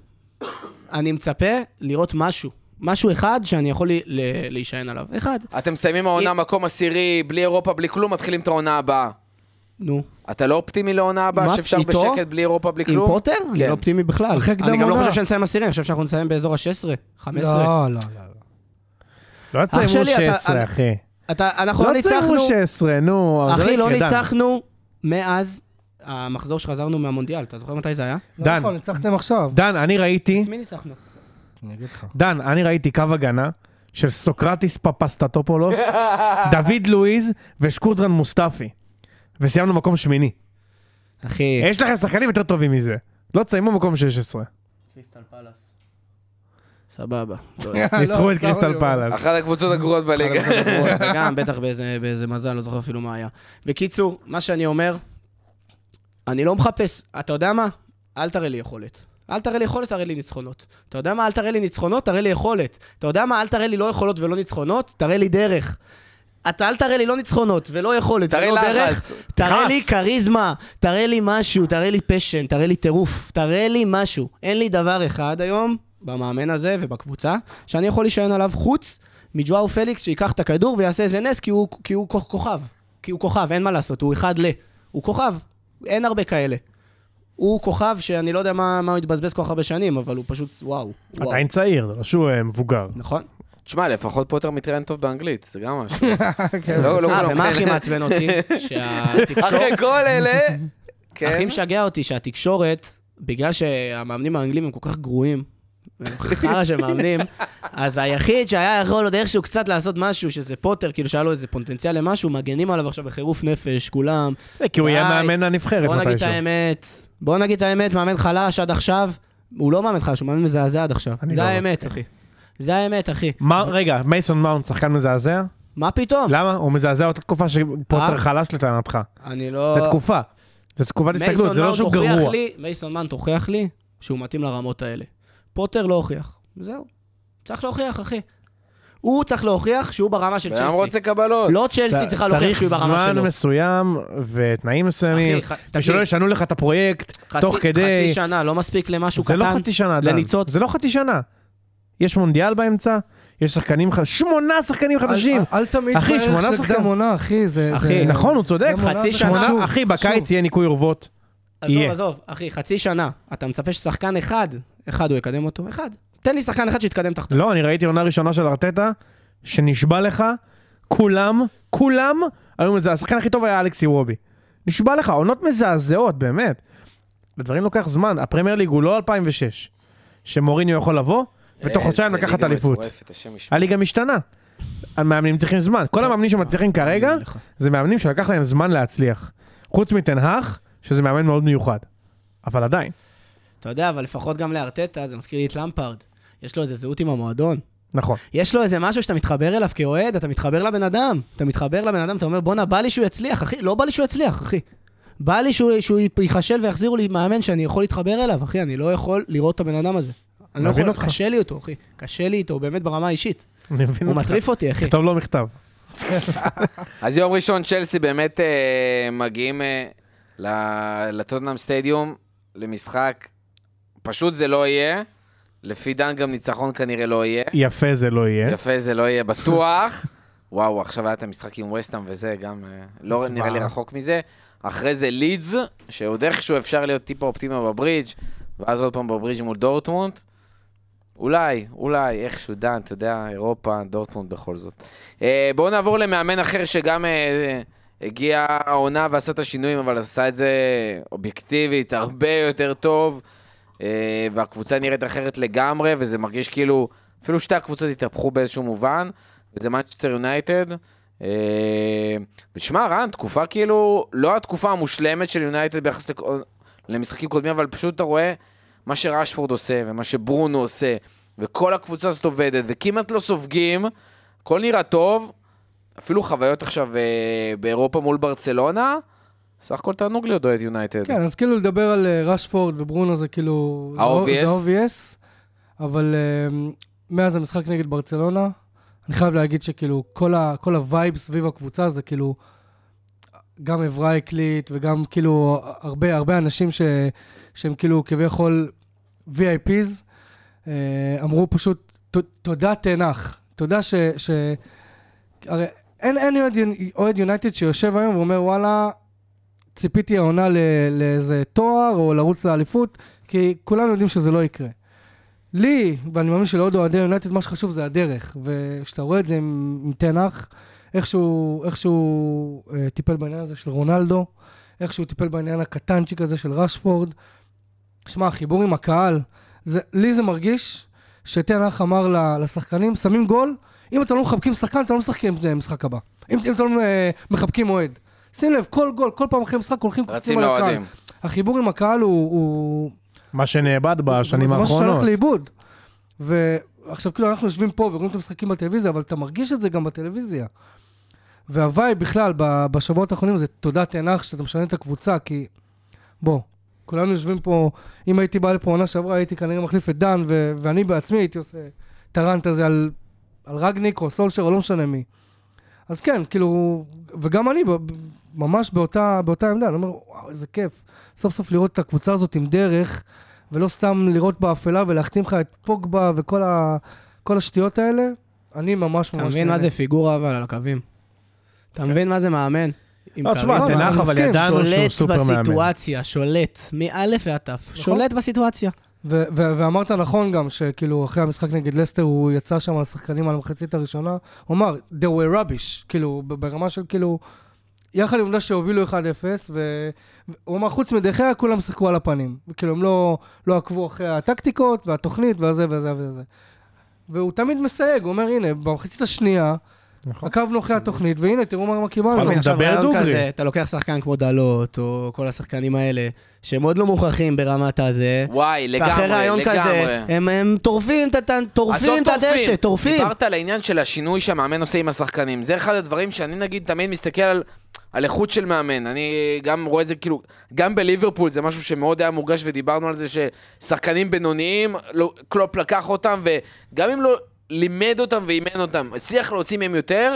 אני מצפה לראות משהו. משהו אחד שאני יכול לי- ל- להישען עליו. אחד. אתם מסיימים העונה מקום עשירי, בלי אירופה, בלי כלום, מתחילים את העונה הבאה. נו. אתה לא אופטימי לעונה הבאה, שאפשר איתו? בשקט בלי אירופה, בלי עם כלום? פוטר? אני כן. לא אופטימי בכלל. אני גם לא. חושב שנסיים עשירי, אני חושב שאנחנו נסיים באזור ה-16, 15. לא, לא, לא. לא תסיימו שלי, אתה- 16, אתה- אחי. אתה, אנחנו לא לא ניצחנו, תסיימו 16, נו. אחי, לא. ניצחנו מאז המחזור שחזרנו מהמונדיאל. אתה זוכר מתי זה היה? לא דן. נכון, ניצחתם עכשיו. דן, אני ראיתי, מי ניצחנו? אני אגיד לך. דן, אני ראיתי קו הגנה של סוקרטיס פפסטתופולוס, דוד לואיז ושקורדרן מוסטפי. וסיימנו מקום שמיני. אחי, יש לכם שחקנים יותר טובים מזה. לא תסיימו מקום 16. קריסטל פלאס. סבבה. לא, ניצחו את קריסטל. פאלאס. אחת הקבוצות הגרועות בליגה. וגם בטח באיזה, מזל, לא זוכר אפילו מה היה. בקיצור, מה שאני אומר, אני לא מחפש, אתה יודע מה? אל תראה לי יכולת. אל תראה לי יכולת, תראה לי ניצחונות. אתה יודע מה? אל תראה לי ניצחונות, תראה לי יכולת. אתה יודע מה? אל תראה לי לא יכולות ולא ניצחונות, תראה לי דרך. אתה אל תראה לי לא ניצחונות ולא יכולת תראה ולא דרך, לחץ. תראה לי. כריזמה, תראה לי משהו, תראה לי פשן, תראה לי טירוף, תראה לי משהו. אין לי דבר אחד היום, במאמן הזה ובקבוצה, שאני יכול להישען עליו חוץ מג'ואו פליקס שייקח את הכדור ויעשה איזה נס כי הוא, כי הוא כוכ- כוכב. כי הוא כוכב, אין מה לעשות, הוא אחד ל. הוא כוכב, אין הרבה כאלה. הוא כוכב שאני לא יודע מה, מה הוא התבזבז כל כך הרבה שנים, אבל הוא פשוט, וואו. עדיין צעיר, זה לא שהוא אה, מבוגר. נכון? תשמע, לפחות פוטר מתראיין טוב באנגלית, זה גם משהו. כן. לא, לא אה, כולם ומה הכי כאלה. מעצבן אותי? שהתקשורת... אחרי כל אלה, כן. הכי משגע אותי שהתקשורת, בגלל שהמאמנים האנגלים הם כל כך גרועים, חרא של מאמנים, אז היחיד שהיה יכול עוד איכשהו קצת לעשות משהו, שזה פוטר, כאילו שהיה לו איזה פוטנציאל למשהו, מגנים עליו עכשיו בחירוף נפש, כולם. זה כי הוא יהיה. מאמן הנבחרת בוא נגיד את מתישהו. האמת, בוא נגיד את האמת, מאמן חלש עד עכשיו, הוא לא מאמן חלש, הוא מאמן מזעזע עד עכשיו. זה לא האמת. אחי. זה האמת, אחי. רגע, מייסון מאונט שחקן מזעזע? מה פתאום? למה? הוא מזעזע אותה תקופה שפוטר אה? חלש לטענתך. אני לא... זה תקופה. זה תקופת הסתגלות, זה לא שהוא גרוע. מייסון מאונט הוכיח לי שהוא מתאים לרמות האלה. פוטר לא הוכיח. זהו. צריך להוכיח, אחי. הוא צריך להוכיח שהוא ברמה של צ'לסי. רוצה קבלות. לא צ'לסי צריכה להוכיח שהוא ברמה צריך שלו. זמן מסוים ותנאים מסוימים, ושלא ישנו לך את הפרויקט תוך כדי... חצי שנה לא מספיק למשהו זה קטן. לא חצי שנה, דן. לניצוץ. זה לא חצי שנה. יש מונדיאל באמצע, יש שחקנים חדשים, שמונה שחקנים חדשים. אל- אל תמיד אחי, בערך שמונה של שחקנים. עונה, אחי. זה... אחי, זה- נכון, הוא צודק. חצי זה שנה. אחי. בקיץ יהיה ניקוי אורוות. עזוב. עזוב, אחי, חצי שנה. אתה מצפה ששחקן אחד, אחד הוא יקדם אותו? אחד. תן לי שחקן אחד שיתקדם תחתיו. לא, אני ראיתי עונה ראשונה של ארטטה, שנשבע לך, כולם, כולם, היו מזה, השחקן הכי טוב היה אלכסי וובי. נשבע לך, עונות מזעזעות, באמת. לדברים לוקח זמן, הפרמייר ליג הוא לא 2006, שמוריניו יכול לבוא, ותוך חודשיים איזה לקחת אליפות. הליגה משתנה. המאמנים צריכים זמן. כל המאמנים שמצליחים כרגע, לך. זה מאמנים שלקח להם זמן להצליח. חוץ מתנהך, שזה מאמן מאוד מיוחד. אבל עדיין. אתה יודע, אבל לפחות גם לארטטה, זה מזכיר לי את למפארד. יש לו איזה זהות עם המועדון. נכון. יש לו איזה משהו שאתה מתחבר אליו כאוהד, אתה מתחבר לבן אדם. אתה מתחבר לבן אדם, אתה אומר, בואנה, בא לי שהוא יצליח, אחי. לא בא לי שהוא יצליח, אחי. בא לי שהוא, שהוא ייכשל ויחזירו לי מאמן שאני יכול להתחבר אליו, אחי. אני לא יכול לראות את הבן אדם הזה. אני לא מבין יכול, אותך. קשה לי אותו, אחי. קשה לי איתו, באמת ברמה האישית. אני מבין הוא אותך. מטריף אותי, אחי. תכתוב לו מכתב. אז יום ראשון צ'לסי באמת אה, מגיעים אה, ל- לטוטנאם סטדיום למשחק. פשוט זה לא יהיה. לפי דן גם ניצחון כנראה לא יהיה. יפה זה לא יהיה. יפה זה לא יהיה בטוח. וואו, עכשיו היה את המשחק עם וסטאם וזה גם אה, לא. נראה לי רחוק מזה. אחרי זה לידס, שעוד איכשהו אפשר להיות טיפה אופטימה בברידג', ואז עוד פעם בברידג' מול דורטמונד. אולי, אולי, איכשהו, דן, אתה יודע, אירופה, דורטמונד בכל זאת. אה, בואו נעבור למאמן אחר שגם אה, הגיע העונה ועשה את השינויים, אבל עשה את זה אובייקטיבית, הרבה יותר טוב, אה, והקבוצה נראית אחרת לגמרי, וזה מרגיש כאילו, אפילו שתי הקבוצות התהפכו באיזשהו מובן, וזה מנצ'סטר יונייטד. אה, ותשמע, רן, תקופה כאילו, לא התקופה המושלמת של יונייטד ביחס למשחקים קודמים, אבל פשוט אתה רואה מה שראשפורד עושה, ומה שברונו עושה, וכל הקבוצה הזאת עובדת, וכמעט לא סופגים, הכל נראה טוב, אפילו חוויות עכשיו אה, באירופה מול ברצלונה, סך הכל תענוג להיות אוהד יונייטד. כן, אז כאילו לדבר על אה, רשפורד וברונו זה כאילו... ה-obvious. זה obvious, אבל אה, מאז המשחק נגד ברצלונה, אני חייב להגיד שכאילו, כל, ה, כל ה vibe סביב הקבוצה זה כאילו, גם עברה אקלים וגם כאילו הרבה, הרבה אנשים ש, שהם כאילו כביכול VIPs, אה, אמרו פשוט, "ת- תודה תנח, תודה ש... ש... הרי אין, אוהד יונייטד שיושב היום ואומר, וואלה, ציפיתי העונה לאיזה תואר או לרוץ לאליפות, כי כולנו יודעים שזה לא יקרה. לי, ואני מאמין שלעוד אוהדי יונייטד, מה שחשוב זה הדרך. וכשאתה רואה את זה עם, תנח, איך שהוא אה, טיפל בעניין הזה של רונלדו, איך שהוא טיפל בעניין הקטנצ'יק הזה של רשפורד. שמע, החיבור עם הקהל, זה, לי זה מרגיש שתנח אמר לשחקנים, שמים גול, אם אתם לא מחבקים שחקן, אתם לא משחקים אה, משחק הבא. אם, אם אתם לא אה, מחבקים אוהד. שים לב, כל גול, כל פעם אחרי משחק הולכים קופצים על הקהל. לאוהדים. החיבור עם הקהל הוא... הוא מה שנאבד בשנים זה משהו האחרונות. שהלך לאיבוד. ועכשיו כאילו אנחנו יושבים פה ורואים את המשחקים בטלוויזיה, אבל אתה מרגיש את זה גם בטלוויזיה. והוואי בכלל, ב- בשבועות האחרונים זה תודה תנח שאתה משנה את הקבוצה, כי בוא, כולנו יושבים פה, אם הייתי בא לפה עונה שעברה, הייתי כנראה מחליף את דן, ו- ואני בעצמי הייתי עושה טרנט הזה על, על רגניק או סולשר או לא משנה מי. אז כן, כאילו, וגם אני ממש באותה, באותה עמדה, אני אומר, וואו, איזה כיף. סוף סוף לראות את הקבוצה הזאת עם דרך, ולא סתם לראות באפלה ולהחתים לך את פוגבה וכל ה, כל השטויות האלה. אני ממש ממש... אתה מבין מה. זה פיגורה אבל על הקווים? אתה מבין מה זה מאמן? עם לא, תשמע? תנח, אני אבל ידענו שהוא שולט סופר מאמן. בסיטואציה, שולט, מאלף ועד תף. נכון. שולט בסיטואציה. ו- ו- ואמרת נכון גם, שכאילו אחרי המשחק נגד לסטר הוא יצא שם על השחקנים על המחצית הראשונה, הוא אמר, they were rubbish, כאילו, ברמה של כאילו, יחד עם העובדה שהובילו 1-0, והוא אמר, חוץ מדחיה, כולם שיחקו על הפנים. כאילו, הם לא, לא עקבו אחרי הטקטיקות והתוכנית והזה וזה וזה. והוא תמיד מסייג, הוא אומר, הנה, במחצית השנייה, נכון. עקבנו אחרי התוכנית, והנה, תראו מה קיבלנו. עכשיו מדבר דוגרי. אתה לוקח שחקן כמו דלות, או כל השחקנים האלה, שהם עוד לא מוכרחים ברמת הזה. וואי, לגמרי, ואחרי רעיון לגמרי. כזה, הם, הם טורפים את את הדשא, טורפים. דיברת על העניין של השינוי שהמאמן עושה עם השחקנים. זה אחד הדברים שאני נגיד תמיד מסתכל על, על איכות של מאמן. אני גם רואה את זה כאילו, גם בליברפול זה משהו שמאוד היה מורגש ודיברנו על זה ששחקנים בינוניים, לא, קלופ לקח אותם וגם אם לא לימד אותם ואימן אותם, הצליח להוציא מהם יותר.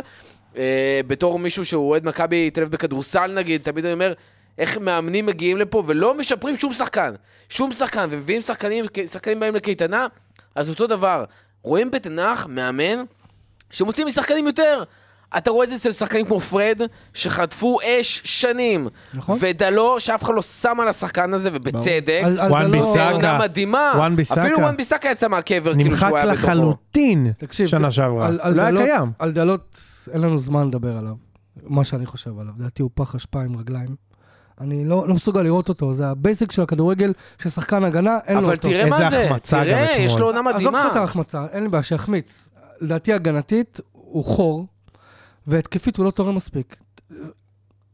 אה, בתור מישהו שהוא אוהד מכבי תל אביב בכדורסל נגיד, תמיד אני אומר, איך מאמנים מגיעים לפה ולא משפרים שום שחקן. שום שחקן, ומביאים שחקנים, שחקנים באים לקייטנה, אז אותו דבר. רואים בטן האח מאמן שמוציא משחקנים יותר. אתה רואה את זה אצל שחקנים כמו פרד, שחטפו אש שנים. נכון. ודלות, שאף אחד לא שם על השחקן הזה, ובצדק. על- על וואן ביסאקה. עונה מדהימה. וואן ביסאקה. אפילו וואן ביסאקה יצא מהקבר, כאילו נמחק שהוא היה בתוכו. לחלוטין תקשיב, שנה שעברה. לא היה דלות, קיים. על דלות אין לנו זמן לדבר עליו, מה שאני חושב עליו. לדעתי הוא פח אשפה עם רגליים. אני לא, לא מסוגל לראות אותו, זה ה basic של הכדורגל, של שחקן הגנה, אין לו אבל אותו. תראה איזה מה זה, תראה, יש. לו עונה עזוב מדהימה. לך את ההחמצה, אין לי בעיה, שיחמיץ. לדעתי הגנתית הוא חור, והתקפית הוא לא תורם מספיק.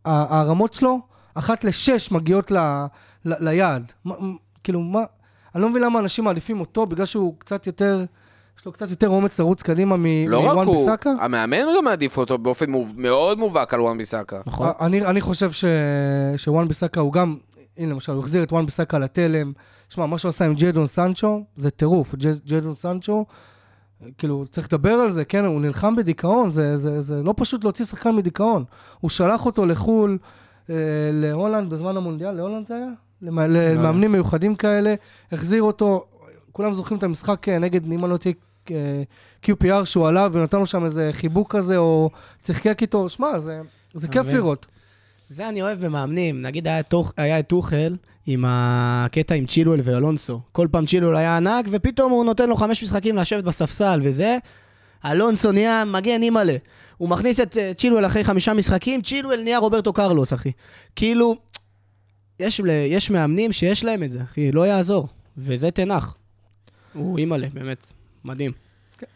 הרמות שלו, אחת לשש מגיעות ל, ל, ליעד. מה, כאילו, מה... אני לא מבין למה אנשים מעדיפים אותו, בגלל שהוא קצת יותר... יש לו קצת יותר אומץ לרוץ קדימה מ- לא רק מוואן הוא, ביסאקה. המאמן גם מעדיף אותו באופן מוב- מאוד מובהק על וואן ביסאקה. נכון. אני, אני חושב ש... שוואן ביסאקה הוא גם, הנה למשל, הוא החזיר את וואן ביסאקה לתלם. שמע, מה שהוא עשה עם ג'דון סנצ'ו, זה טירוף. ג'דון סנצ'ו, כאילו, צריך לדבר על זה, כן, הוא נלחם בדיכאון, זה, זה, זה לא פשוט להוציא שחקן מדיכאון. הוא שלח אותו לחו"ל, אה, להולנד בזמן המונדיאל, להולנד זה היה? למ- למאמנים מיוחדים כאלה, החזיר אותו, כולם זוכרים את המשחק אה, נגד, אם אני לא טועה, אה, QPR שהוא עלה ונתן לו שם איזה חיבוק כזה, או צחקק איתו, שמע, זה, זה כיף? לראות. זה אני אוהב במאמנים. נגיד היה טוח- היה את טוחל עם הקטע עם צ'ילואל ואלונסו. כל פעם צ'ילואל היה ענק, ופתאום הוא נותן לו חמש משחקים לשבת בספסל וזה. אלונסו נהיה מגן אימא'לה. הוא מכניס את אה, צ'ילואל אחרי חמישה משחקים, צ'ילואל נהיה רוברטו קרלוס, אחי. כאילו, יש, יש מאמנים שיש להם את זה, אחי, לא יעזור. וזה תנח. הוא אימא'לה, באמת. מדהים.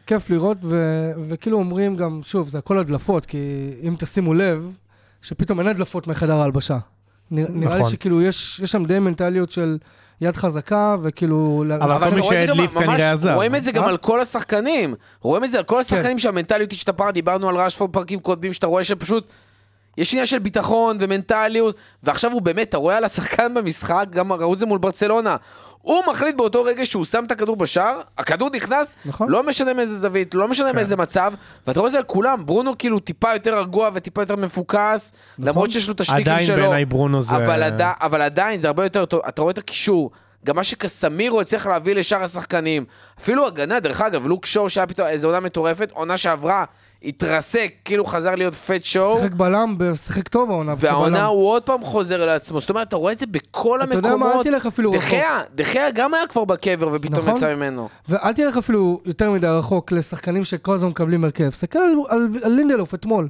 כיף לראות, ו- וכאילו אומרים גם, שוב, זה הכל הדלפות, כי אם תשימו לב, שפתאום אין הדלפות מחדר ההלבשה. נרא- נראה לי נכון. שכאילו יש, יש שם די מנטליות של יד חזקה, וכאילו... אבל כל מי שהדליף כנראה עזב. רואים את זה גם אה? על כל השחקנים. רואים את זה על כל השחקנים שהמנטליות השתפרה, דיברנו על רשפורד פרקים קודמים, שאתה רואה שפשוט יש עניין של ביטחון ומנטליות, ועכשיו הוא באמת, אתה רואה על השחקן במשחק, גם ראו את זה מול ברצלונה. הוא מחליט באותו רגע שהוא שם את הכדור בשער, הכדור נכנס, נכון. לא משנה מאיזה זווית, לא משנה מאיזה מצב, ואתה רואה את זה על כולם, ברונו כאילו טיפה יותר רגוע וטיפה יותר מפוקס, למרות שיש לו את השטיקים עדיין שלו. בעיניי ברונו זה... אבל, עדי, אבל עדיין זה הרבה יותר טוב, אתה רואה את הקישור. גם מה שקסמירו הצליח להביא לשאר השחקנים. אפילו הגנה, דרך אגב, לוק שואו שהיה פתאום איזו עונה מטורפת, עונה שעברה, התרסק, כאילו חזר להיות פט שואו, שיחק בלם, שיחק טוב העונה. והעונה. הוא עוד פעם חוזר לעצמו. זאת אומרת, אתה רואה את זה בכל אתה יודע מה, אל המקומות. תלך אפילו רחוק. דחיה, דחיה גם היה כבר בקבר ופתאום נכון. יצא ממנו. ואל תלך אפילו יותר מדי רחוק לשחקנים שכל הזמן מקבלים הרכב. תסתכל על, על, על לינדלוף אתמול.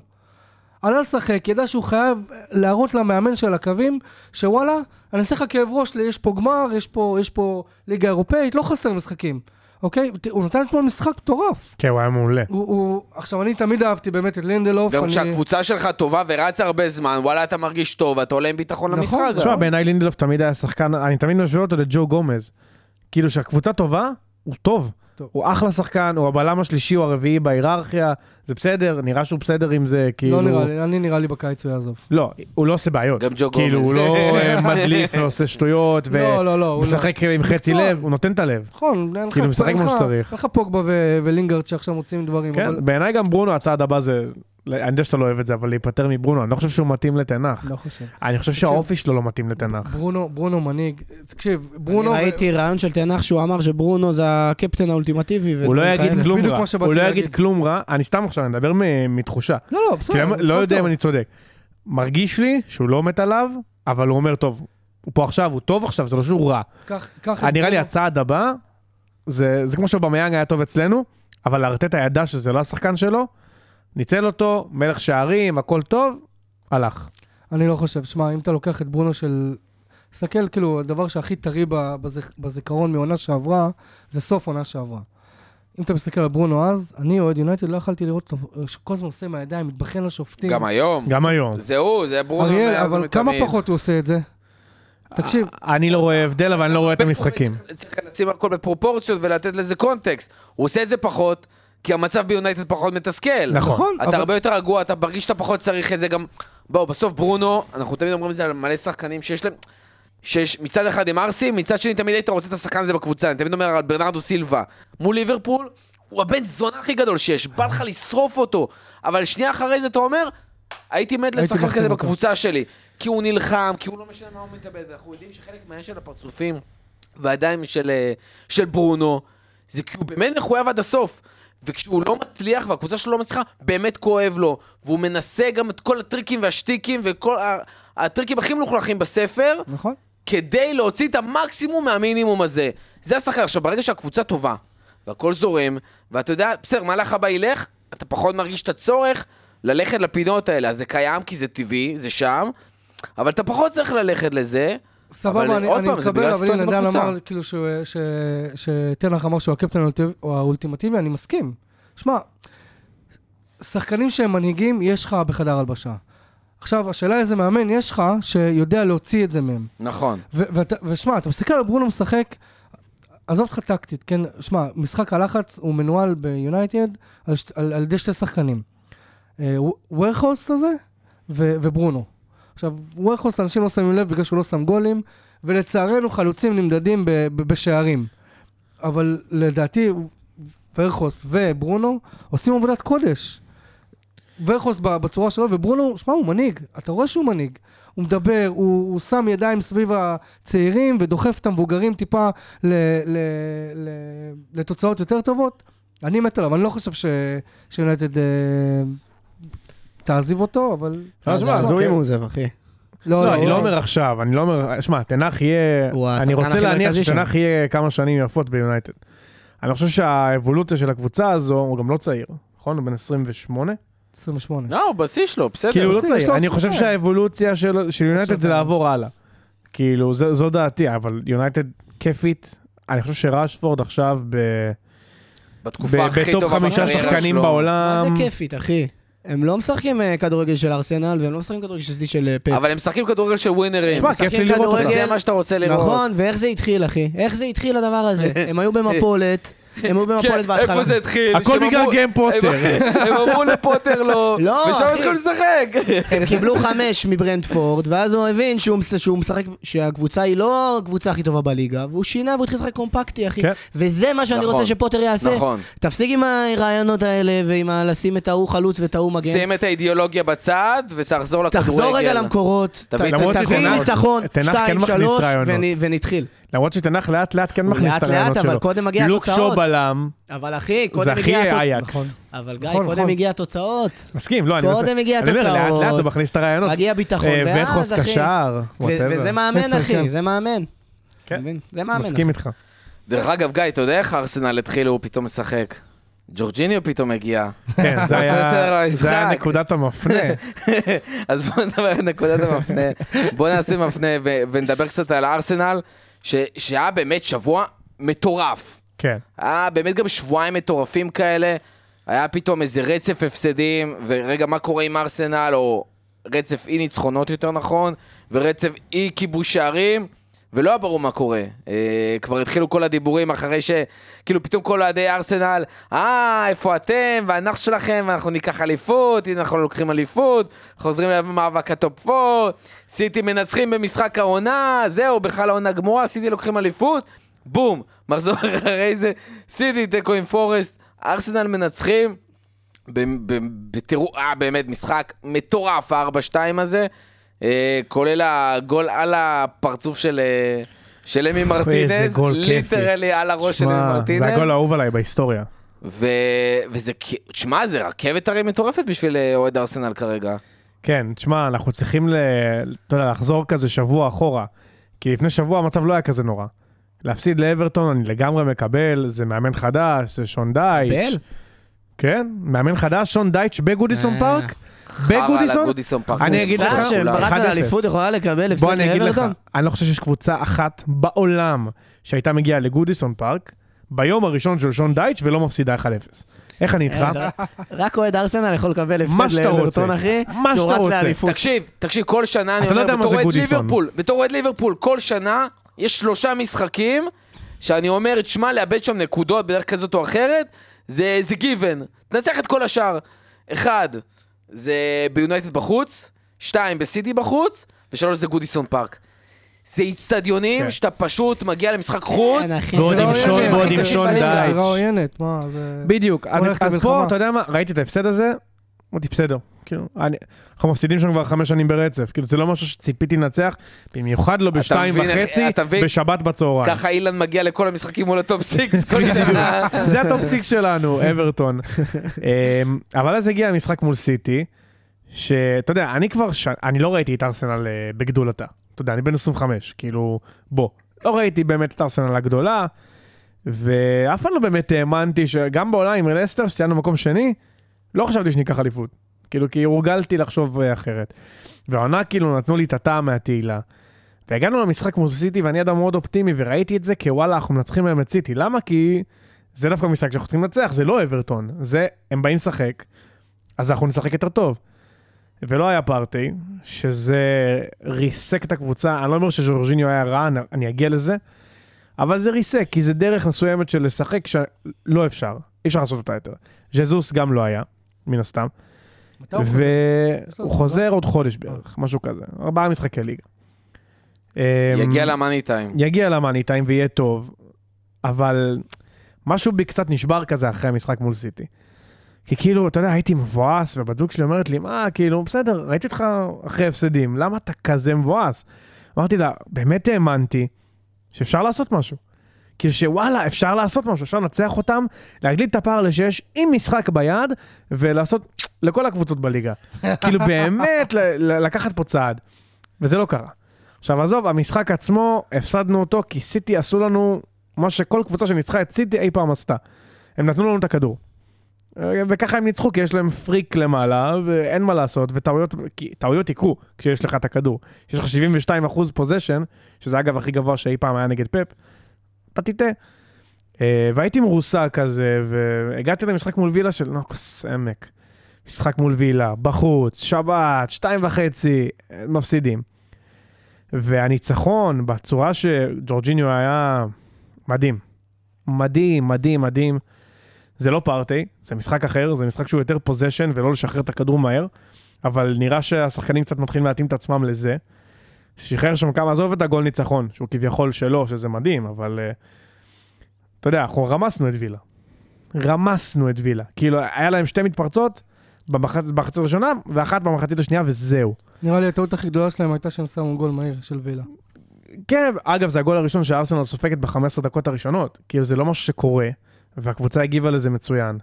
עלה לשחק, ידע שהוא חייב להראות למאמן של הקווים, שוואלה, אני אעשה לך כאב ראש, יש פה גמר, יש פה, יש פה ליגה אירופאית, לא חסר משחקים, אוקיי? הוא נתן אתמול משחק מטורף. כן, הוא היה מעולה. הוא, הוא, עכשיו, אני תמיד אהבתי באמת את לינדלוף. גם אני... כשהקבוצה שלך טובה ורצה הרבה זמן, וואלה, אתה מרגיש טוב, ואתה עולה עם ביטחון נכון, למשחק. גם. תשמע, בעיניי לינדלוף תמיד היה שחקן, אני תמיד משווה אותו לג'ו גומז. כאילו שהקבוצה טובה, הוא טוב. טוב. הוא אחלה שחקן, הוא הבלם השלישי או הרביעי בהיררכיה, זה בסדר, נראה שהוא בסדר עם זה, כאילו... לא נראה לי, אני נראה לי בקיץ הוא יעזוב. לא, הוא לא עושה בעיות. גם ג'ו כאילו, גומז. הוא לא אה, מדליף ועושה שטויות, לא, לא, לא, הוא לא. ומשחק עם חצי מקצוע. לב, הוא נותן את הלב. נכון, אין לך- כאילו, משחק כמו שצריך. אין לך פוגבה ו- ולינגרד שעכשיו מוצאים דברים. כן, אבל- בעיניי גם ברונו, הצעד הבא זה, אני יודע שאתה לא אוהב את זה, אבל להיפטר מברונו, אני לא חושב שהוא מתאים לתנח. לא חושב. אני חושב שהאופי שלו לא מתאים לתנח. ברונו, ברונו מנהיג, תקשיב, אני ברונו... ו- ראיתי רעיון של תנח שהוא אמר שברונו זה הקפטן האולטימטיבי. הוא לא יגיד. כלום רע, הוא לא יגיד. כלום רע, אני סתם עכשיו אני מדבר מתחושה. לא, לא, בסדר. לא יודע אם. אני צודק. מרגיש לי שהוא לא מת עליו, אבל הוא אומר, טוב, הוא פה עכשיו, הוא טוב עכשיו, זה לא שהוא רע. נראה לי. הצעד הבא, זה זה כמו שבמיאנג היה טוב אצלנו, אבל ארטטה ידע שזה לא השחקן שלו, ניצל אותו, מלך שערים, הכל טוב, הלך. אני לא חושב. שמע, אם אתה לוקח את ברונו של... תסתכל, כאילו, הדבר שהכי טרי בזיכ- בזיכרון מעונה שעברה, זה סוף עונה שעברה. אם אתה מסתכל על ברונו אז, אני אוהד יונייטד, לא יכלתי לראות אותו, שכל הזמן עושה מהידיים, מתבכיין לשופטים. גם היום. גם היום. זה הוא, זה ברונו אריאל, מאז אבל כמה. פחות הוא עושה את זה? תקשיב, אני לא רואה הבדל, אבל אני לא רואה את המשחקים. צריך לשים הכל בפרופורציות ולתת לזה קונטקסט. הוא עושה את זה פחות, כי המצב ביונייטד פחות מתסכל. נכון. נכון, אתה אבל- הרבה יותר רגוע, אתה מרגיש שאתה פחות צריך את זה גם... בואו, בסוף ברונו, אנחנו תמיד אומרים את זה על מלא שחקנים שיש להם... שיש מצד אחד הם ערסים, מצד שני תמיד היית רוצה את השחקן הזה בקבוצה, אני תמיד אומר על ברנרדו סילבה. מול ליברפול, הוא הבן זונה הכי גדול שיש, בא לך לשרוף אותו, אבל שנייה אחרי זה אתה אומר, הייתי מת מחתים כזה אותו. בקבוצה שלי. כי הוא נלחם, כי הוא לא משנה מה הוא מתאבד, אנחנו יודעים שחלק מהעניין של הפרצופים והידיים של, אה, של ברונו, זה כי הוא באמת מחויב עד הסוף. וכשהוא לא מצליח והקבוצה שלו לא מצליחה, באמת כואב לו. והוא מנסה גם את כל הטריקים והשטיקים וכל הטריקים הכי מלוכלכים בספר, נכון? כדי להוציא את המקסימום מהמינימום הזה. זה השחקן. עכשיו, ברגע שהקבוצה טובה, והכל זורם, ואתה יודע, בסדר, מהלך הבא ילך, אתה פחות מרגיש את הצורך ללכת לפינות האלה. אז זה קיים כי זה טבעי, זה שם, אבל אתה פחות צריך ללכת לזה. סבבה, אני, אני מקבל, אבל הנה, דן בקבוצה. אמר כאילו שהוא- ש- שתנח אמר שהוא הקפטן האולטימ- או האולטימטיבי, אני מסכים. שמע, שחקנים שהם מנהיגים, יש לך בחדר הלבשה. עכשיו, השאלה איזה מאמן יש לך שיודע להוציא את זה מהם. נכון. ושמע, אתה מסתכל על ברונו משחק, עזוב אותך טקטית, כן? שמע, משחק הלחץ הוא מנוהל ביונייטד על, שת- על, על ידי שתי שחקנים. אה, וורכוסט הזה ו- וברונו. עכשיו, וורכוסט, אנשים לא שמים לב בגלל שהוא לא שם גולים, ולצערנו חלוצים נמדדים ב- ב- בשערים. אבל לדעתי, ורכוסט וברונו עושים עבודת קודש. ורכוסט ב- בצורה שלו, וברונו, שמע, הוא מנהיג, אתה רואה שהוא מנהיג. הוא מדבר, הוא, הוא שם ידיים סביב הצעירים ודוחף את המבוגרים טיפה ל, ל, ל, לתוצאות יותר טובות. אני מת עליו, אני לא חושב ש- שיונייטד אה, תעזיב אותו, אבל... לא, אז אוקיי. אם הוא עוזב, אחי. לא, אני לא אומר עכשיו, אני לא אומר, שמע, תנח יהיה, הוא אני רוצה להניח. שתנח יהיה כמה שנים יפות ביונייטד. אני חושב שהאבולוציה של הקבוצה הזו, הוא גם לא צעיר, נכון? הוא בן 28? 28. לא, הוא בשיא שלו, בסדר. כאילו הוא לא צעיר, אני חושב. שהאבולוציה של של יונייטד זה. לעבור הלאה. כאילו, זו- זו דעתי, אבל יונייטד כיפית, אני חושב שרשפורד עכשיו ב- בתקופה ב- הכי בטופ טובה חמישה בקריירה שחקנים שלו. מה בעולם. זה כיפית, אחי? הם לא משחקים אה, כדורגל של ארסנל, והם לא משחקים כדורגל של של אה, פפ. אבל הם משחקים כדורגל של ווינרים. שמע, כיף לי לראות אותך. זה מה שאתה רוצה לראות. נכון, ואיך זה התחיל, אחי? איך זה התחיל הדבר הזה? הם היו במפולת, הם היו במפולת כן, בהתחלה. איפה זה התחיל? הכל בגלל גיים פוטר. הם- אמרו לפוטר לא, לא, ושם. התחילו לשחק. הם קיבלו חמש מברנדפורד, ואז הוא הבין שהוא, משחק, שהקבוצה היא לא הקבוצה הכי טובה בליגה, והוא שינה והוא התחיל לשחק קומפקטי, אחי. כן. וזה מה שאני נכון. רוצה שפוטר יעשה. נכון. תפסיק עם הרעיונות האלה, ועם לשים את ההוא חלוץ ואת ההוא מגן. שים את האידיאולוגיה בצד ותחזור לכדורגל. תחזור רגע למקורות, תביא- ניצחון, תנח כן 2, מכניס 3, רעיונות. ונתחיל. למרות שתנח לאט לאט כן הוא מכניס את לאט הרעיונות לאט, שלו. אבל קודם מגיע לוק התוצאות. שו בלם, אבל אחי, זה קודם הכי הגיע התוצאות. אייקס. נכון. אבל גיא, נכון, קודם נכון. הגיע התוצאות. מסכים, לא, אני קודם מנסה- הגיע אני אומר, לאט התוצאות. לאט הוא מכניס את הרעיונות. מגיע ביטחון, אה, ואז, וחוס אחי. קשר, ו- whatever. וזה מאמן, אחי, כן. זה מאמן. כן. זה מאמן. מסכים. איתך. דרך אגב, גיא, אתה יודע איך ארסנל התחילו פתאום לשחק? ג'ורג'יניו פתאום הגיע. כן, זה זה היה- זה. נקודת המפנה. אז בואו נדבר על נקודת המפנה. בואו נעשה מפנה ונדבר קצת על ארסנל, ש- שהיה באמת שבוע מטורף. כן. היה באמת גם שבועיים מטורפים כאלה. היה פתאום איזה רצף הפסדים, ורגע, מה קורה עם ארסנל, או רצף אי ניצחונות יותר נכון, ורצף אי כיבוש שערים, ולא היה ברור מה קורה. אה, כבר התחילו כל הדיבורים אחרי ש... כאילו פתאום כל אוהדי ארסנל, אה, איפה אתם, וטן האח שלכם, ואנחנו ניקח אליפות, הנה אנחנו לוקחים אליפות, חוזרים למאבק ה top 4, סיטי מנצחים במשחק העונה, זהו, בכלל העונה גמורה, סיטי לוקחים אליפות, בום, מחזור אחרי זה, סיטי תיקו עם פורסט, ארסנל מנצחים, ב- אה, באמת, משחק מטורף, ה-4-2 הזה, אה, כולל הגול על הפרצוף של... אה, של אמי מרטינז. literally על הראש של אמי מרטינז. זה הגול האהוב עליי בהיסטוריה. ו... וזה, כ- תשמע, זה רכבת הרים מטורפת בשביל אה, אוהד ארסנל כרגע. כן, תשמע, אנחנו צריכים ל... אתה יודע, לחזור כזה שבוע אחורה. כי לפני שבוע המצב לא היה כזה נורא. להפסיד לאברטון, אני לגמרי מקבל, זה מאמן חדש, זה שון דייץ'. בל? כן, מאמן חדש, שון דייץ' בגודיסון אה. פארק? על בגודיסון? אני אגיד לך. שהפסדת 1-0. לאליפות יכולה לקבל הפסד בוא אני אגיד לך? אני לא חושב שיש קבוצה אחת בעולם שהייתה מגיעה לגודיסון פארק ביום הראשון של שון דייץ' ולא מפסידה 1-0. איך אני איתך? אה, רק אוהד ארסנל יכול לקבל הפסד לאברטון. אחי. מה שהוא שאתה רץ רוצה. לאליפות. תקשיב, תקשיב, כל שנה אני אתה לא אומר, מה בתור אוהד. ליברפול, בתור אוהד ליברפול, כל שנה יש שלושה משחקים שאני אומר, תשמע, לאבד שם נקודות בדרך כזאת או אחרת, זה, זה גיוון. תנצח את כל השאר. אחד, זה ביונייטד בחוץ, שתיים, בסיטי בחוץ, ושלוש זה גודיסון פארק. זה איצטדיונים כן. שאתה פשוט מגיע למשחק חוץ, כן. ועוד עם לא שון, ועוד. עם שון. דייץ'. בדיוק, אז. פה, אתה יודע מה, ראיתי את ההפסד הזה, אמרתי, בסדר, כאילו, אני- אנחנו מפסידים שם כבר חמש שנים ברצף, כאילו, זה לא משהו שציפיתי לנצח, במיוחד לא בשתיים מבין וחצי, מבין? בשבת בצהריים. ככה אילן מגיע לכל המשחקים מול ה top six כל שנה. זה ה top six שלנו, אברטון. אמ, אבל אז הגיע המשחק מול סיטי, שאתה יודע, אני כבר, ש... אני לא ראיתי את ארסנל אה, בגדולתה. אתה יודע, אני בן 25, כאילו, בוא. לא ראיתי באמת את ארסנל הגדולה, ואף פעם לא באמת האמנתי שגם בעולם עם לסטר, שציינו מקום שני, לא חשבתי שניקח אליפות. כאילו, כי הורגלתי לחשוב אה, אחרת. והעונה כאילו נתנו לי את הטעם מהתהילה. והגענו למשחק מול סיטי ואני אדם מאוד אופטימי וראיתי את זה כוואלה אנחנו מנצחים היום את סיטי. למה? כי זה דווקא משחק שאנחנו צריכים לנצח, זה לא אברטון. זה, הם באים לשחק, אז אנחנו נשחק יותר טוב. ולא היה פארטי, שזה ריסק את הקבוצה, אני לא אומר שז'ורג'יניו היה רע, אני- אגיע לזה, אבל זה ריסק, כי זה דרך מסוימת של לשחק שלא אפשר, אי אפשר לעשות אותה יותר. ז'זוס גם לא היה, מן הסתם, והוא חוזר עוד חודש בערך, משהו כזה, ארבעה משחקי ליגה. יגיע אמ, למאני טיים. יגיע למאני טיים ויהיה טוב, אבל משהו בי קצת נשבר כזה אחרי המשחק מול סיטי. כי כאילו, אתה יודע, הייתי מבואס, ובת זוג שלי אומרת לי, מה, כאילו, בסדר, ראיתי אותך אחרי הפסדים, למה אתה כזה מבואס? אמרתי לה, באמת האמנתי שאפשר לעשות משהו. כאילו שוואלה, אפשר לעשות משהו, אפשר לנצח אותם, להגדיל את הפער לשש עם משחק ביד, ולעשות לכל הקבוצות בליגה. כאילו באמת, לקחת פה צעד. וזה לא קרה. עכשיו עזוב, המשחק עצמו, הפסדנו אותו כי סיטי עשו לנו מה שכל קבוצה שניצחה את סיטי אי פעם עשתה. הם נתנו לנו את הכדור. אה, וככה הם ניצחו, כי יש להם פריק למעלה, ואין מה לעשות, וטעויות, טעויות יקרו כשיש לך את הכדור. כשיש לך 72 אחוז פוזיישן, שזה אגב הכי גבוה שאי פעם היה נגד פפ, אתה תטעה. אה, והייתי מרוסק כזה, והגעתי למשחק מול וילה של נוקוס עמק. משחק מול וילה, בחוץ, שבת, שתיים וחצי, אה, מפסידים. והניצחון, בצורה שג'ורג'יניו היה מדהים. מדהים, מדהים, מדהים. זה לא פארטי, זה משחק אחר, זה משחק שהוא יותר פוזיישן ולא לשחרר את הכדור מהר, אבל נראה שהשחקנים קצת מתחילים להתאים את עצמם לזה. שחרר שם כמה, עזוב את הגול ניצחון, שהוא כביכול שלו, שזה מדהים, אבל uh, אתה יודע, אנחנו רמסנו את וילה. רמסנו את וילה. כאילו, היה להם שתי מתפרצות במחצ- במחצית הראשונה, ואחת במחצית השנייה, וזהו. נראה לי הטעות הכי גדולה שלהם הייתה שהם שמו גול מהיר של וילה. כן, אגב, זה הגול הראשון שארסנל סופגת ב-15 דקות הראשונות. כאילו, זה לא משהו שקורה, והקבוצה הגיבה לזה מצוין.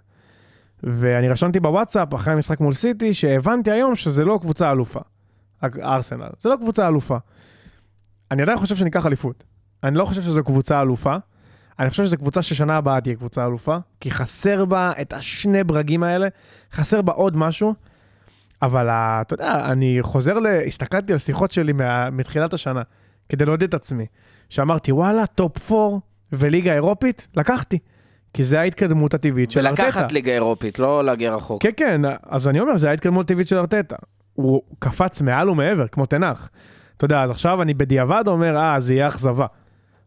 ואני רשמתי בוואטסאפ, אחרי המשחק מול סיטי, שהבנתי היום שזה לא קבוצה אלופה. ארסנל. זה לא קבוצה אלופה. אני עדיין חושב שניקח אליפות. אני לא חושב שזו קבוצה אלופה. אני חושב שזו קבוצה ששנה הבאה תהיה קבוצה אלופה, כי חסר בה את השני ברגים האלה, חסר בה עוד משהו. אבל ה- אתה יודע, אני חוזר ל... הסתכלתי על שיחות שלי מה... מתחילת השנה, כדי לעודד את עצמי. שאמרתי, וואלה, top 4 וליגה אירופית, לקחתי. כי זה ההתקדמות הטבעית של ארטטה. ולקחת ליגה אירופית, לא להגיע רחוק. כן, כן, אז אני אומר, זה ההתקדמות הטבעית של ארטטה. הוא קפץ מעל ומעבר, כמו טן האח. אתה יודע, אז עכשיו אני בדיעבד אומר, אה, זה יהיה אכזבה.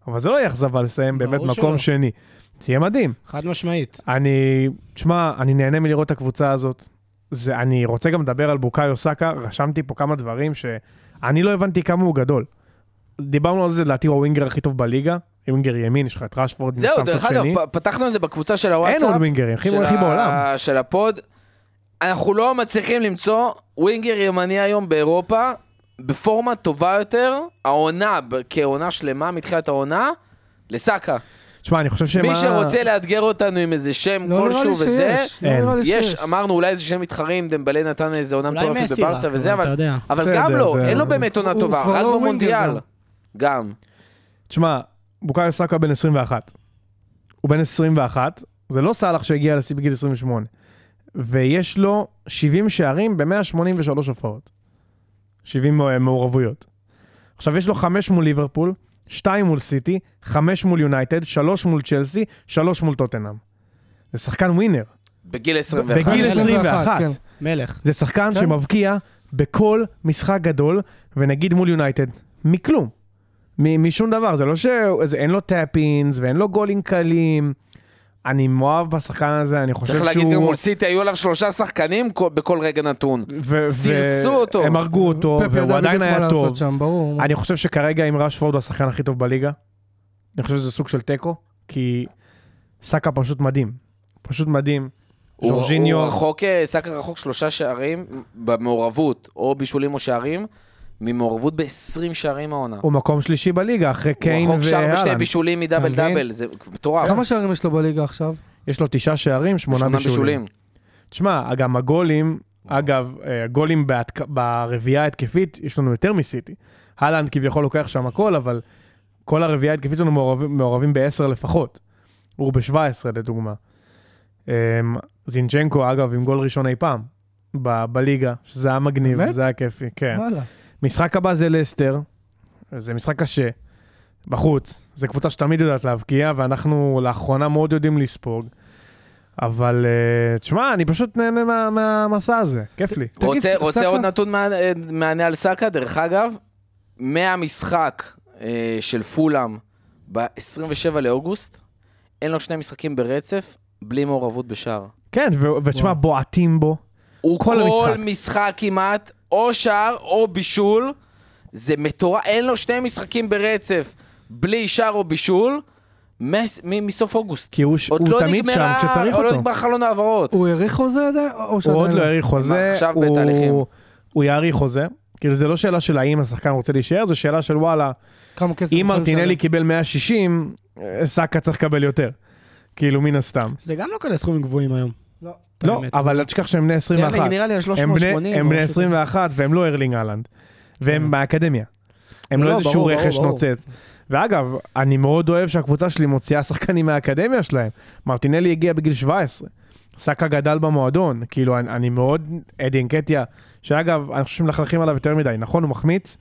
אבל זה לא יהיה אכזבה לסיים באמת מקום שלא. שני. זה יהיה מדהים. חד משמעית. אני, תשמע, אני נהנה מלראות את הקבוצה הזאת. זה, אני רוצה גם לדבר על בוקאיו סאקה, רשמתי פה כמה דברים שאני לא הבנתי כמה הוא גדול. דיברנו על זה, לדעתי הוא ה winger הכי טוב בליגה, winger ימין, יש לך את רשפורד, זהו, דרך אגב, פתחנו את זה בקבוצה של אין הוואטסאפ. עוד ווינגרים, הכי ה- בעולם. של הפוד. אנחנו לא מצליחים למצוא ווינגר ימני היום באירופה בפורמה טובה יותר, העונה כעונה שלמה מתחילת העונה, לסאקה. תשמע, אני חושב שמה... מי שרוצה לאתגר אותנו עם איזה שם לא נראה כלשהו לי וזה, שיש. לא אין. נראה לי יש, שיש. אמרנו אולי איזה שם מתחרים, דמבלה נתן איזה עונה מטורפת בברסה אבל וזה, אבל. אבל גם לא, זה- אין לו באמת עונה טובה, רק לא במונדיאל. גם. גם. תשמע, בוקאיו סאקה בן 21. הוא בן 21, זה לא סאלח שהגיע לשיא בגיל 28. ויש לו 70 שערים ב-183 הופעות. 70 מע- מעורבויות. עכשיו, יש לו 5 מול ליברפול, 2 מול סיטי, 5 מול יונייטד, 3 מול צ'לסי, 3 מול טוטנאם. זה שחקן ווינר. בגיל 21. בגיל 21. כן. מלך. זה שחקן כן. שמבקיע בכל משחק גדול, ונגיד מול יונייטד, מכלום. משום דבר, זה לא שאין לו tap-ins ואין לו גולים קלים. אני מאוהב בשחקן הזה, אני חושב צריך שהוא... להגיד גם מול סיטי, היו עליו שלושה שחקנים כל- בכל רגע נתון. ו- סירסו ו- אותו. הם הרגו אותו, והוא עדיין היה טוב. שם, ברור. אני חושב שכרגע עם רשפורד הוא השחקן הכי טוב בליגה. אני חושב שזה סוג של תיקו, כי סאקה פשוט מדהים. פשוט מדהים. ז'ורז'יניו, הוא רחוק, אה, סאקה רחוק שלושה שערים במעורבות, או בישולים או שערים, ממעורבות ב-20 שערים העונה. הוא מקום שלישי בליגה, אחרי קיין הוא רחוק שער בשני והלנד. בישולים מדאבל? דאבל, זה מטורף. כמה שערים יש לו בליגה עכשיו? יש לו תשעה שערים, שמונה בישולים. תשמע, גם הגולים, אגב, אה, הגולים בהתק- ברביעייה ההתקפית, יש לנו יותר מסיטי. אהלנד כביכול לוקח שם הכל, אבל כל הרביעייה ההתקפית שלנו מעורבים, מעורבים ב-10 לפחות. הוא ב-17 לדוגמה. אמ, זינצ'נקו, אגב, עם גול ראשון אי פעם, ב- בליגה, שזה היה מגניב, באמת? זה היה כיפי, כן. וואלה. משחק הבא זה לסטר, זה משחק קשה, בחוץ. זו קבוצה שתמיד יודעת להבקיע, ואנחנו לאחרונה מאוד יודעים לספוג. אבל uh, תשמע, אני פשוט נהנה מה- מהמסע הזה, כיף לי. תגיד, רוצה- רוצה סאקה- עוד נתון מה- אה, מענה על סאקה? דרך אגב, מהמשחק אה, של פולאם ב-27 לאוגוסט, אין לו שני משחקים ברצף, בלי מעורבות בשער. כן, ותשמע. בועטים בו. הוא כל כל, המשחק. משחק מסחק או שער או בישול. זה מטורף, אין לו שני משחקים ברצף בלי שער או בישול מס, מ- מסוף אוגוסט. כי הוא, הוא לא תמיד שם נגמרה, כשצריך עוד לא אותו. נגמר חלון העברות. הוא האריך חוזה עדיין? הוא עוד לא לא? האריך חוזה, עכשיו הוא- בתהליכים. הוא יאריך חוזה. כאילו זה לא שאלה של האם השחקן רוצה להישאר, זה שאלה של וואלה, כמה כסף אם מרטינלי? קיבל 160, אה, סאקה צריך לקבל יותר. כאילו מן הסתם. זה גם לא כאלה סכומים גבוהים היום. לא. לא, האמת. אבל אל תשכח שהם בני 21. ירלינג נראה לי על הם 380. בני, הם בני משהו כזה. 21 והם לא ארלינג אהלנד. והם באקדמיה. הם לא לא, איזשהו רכש נוצץ. ואגב, אני מאוד אוהב שהקבוצה שלי מוציאה שחקנים מהאקדמיה שלהם. מרטינלי הגיע בגיל 17. סאקה גדל במועדון. כאילו, אני, אני מאוד... אדי אנקטיה, שאגב, אני חושב שמלכלכים עליו יותר מדי. נכון, הוא מחמיץ,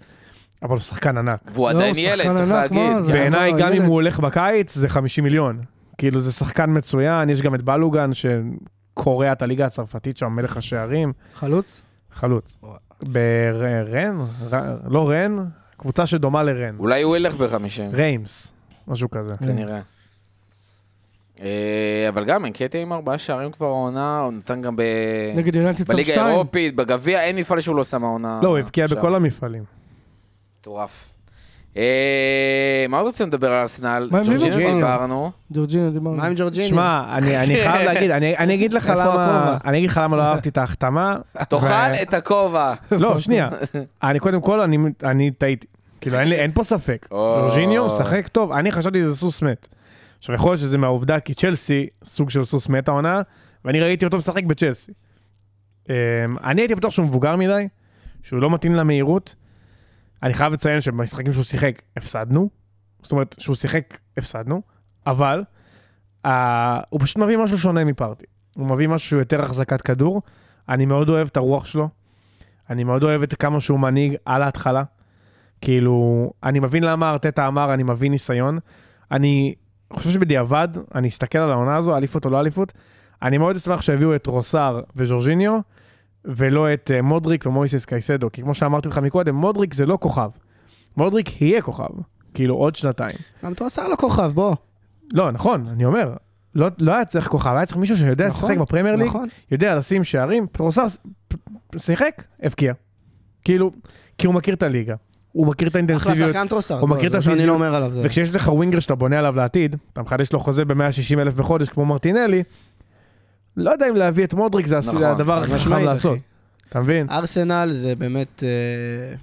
אבל הוא שחקן ענק. והוא לא, עדיין ילד, צריך להגיד. בעיניי, לא, גם אם. הוא הולך בקיץ, זה 50 מיליון. כאילו, זה שחקן מצוין, יש גם את בלוגן, שקורע את הליגה הצרפתית שם, מלך השערים. חלוץ? חלוץ. ברן? לא רן, קבוצה שדומה לרן. אולי הוא ילך בחמישים, ריימס, משהו כזה. כנראה. אה, אבל גם אנקטיה עם ארבעה שערים כבר העונה, הוא נתן גם ב... נגד יונתן בליגה 2. האירופית, בגביע, אין מפעל שהוא לא שם העונה. לא, הוא הבקיע. בכל המפעלים. מטורף. אה, מה עוד רוצים לדבר על ארסנל? ליברפול? דיברנו. ג'ורג'ינו דיברנו. מה עם ג'ורג'יני? שמע, אני אני חייב להגיד, אני אני אגיד לך למה? אני אגיד לך למה לא אהבתי את ההחתמה. תאכל את הכובע. לא, שנייה. אני קודם כל, אני- אני טעיתי. כאילו, אין פה ספק. ג'ורג'יניו משחק טוב, אני חשבתי שזה סוס מת. עכשיו, יכול להיות שזה מהעובדה כי צ'לסי סוג של סוס מת העונה, ואני ראיתי אותו משחק בצ'לסי. אמ, אני הייתי בטוח שהוא מבוגר מדי, שהוא לא מתאים למהירות. אני חייב לציין שבמשחקים שהוא שיחק, הפסדנו. זאת אומרת, שהוא שיחק, הפסדנו, אבל אה, הוא פשוט מביא משהו שונה מפרטי. הוא מביא משהו שהוא יותר החזקת כדור. אני מאוד אוהב את הרוח שלו. אני מאוד אוהב את כמה שהוא מנהיג על ההתחלה. כאילו, אני מבין למה ארטטה אמר, אני מבין ניסיון. אני חושב שבדיעבד, אני אסתכל על העונה הזו, אליפות או לא אליפות, אני מאוד אשמח שיביאו את רוסר וז'ורג'יניו, ולא את אה, מודריק ומויסס קייסדו, כי כמו שאמרתי לך מקודם, מודריק זה לא כוכב. מודריק יהיה כוכב, כאילו עוד שנתיים. גם אתה עושה לו כוכב, בוא. לא, נכון, אני אומר, לא, לא היה צריך כוכב, היה צריך מישהו שיודע נכון, לשחק בפרמייר ליג, נכון. יודע לשים שערים, רוסר ס- פ- שיחק, הבקיע. כאילו, כי הוא מכיר את הליגה, הוא מכיר את אחלה האינטנסיביות, שחקן. הוא מכיר את הפיזיות. לא. זה- וכשיש לך winger שאתה בונה עליו לעתיד, אתה מחדש לו חוזה ב-160 אלף בחודש כמו מרטינלי, לא יודע אם להביא את מודריק זה נכון, הדבר הכי חכם לעשות. אתה מבין? ארסנל זה באמת... אה,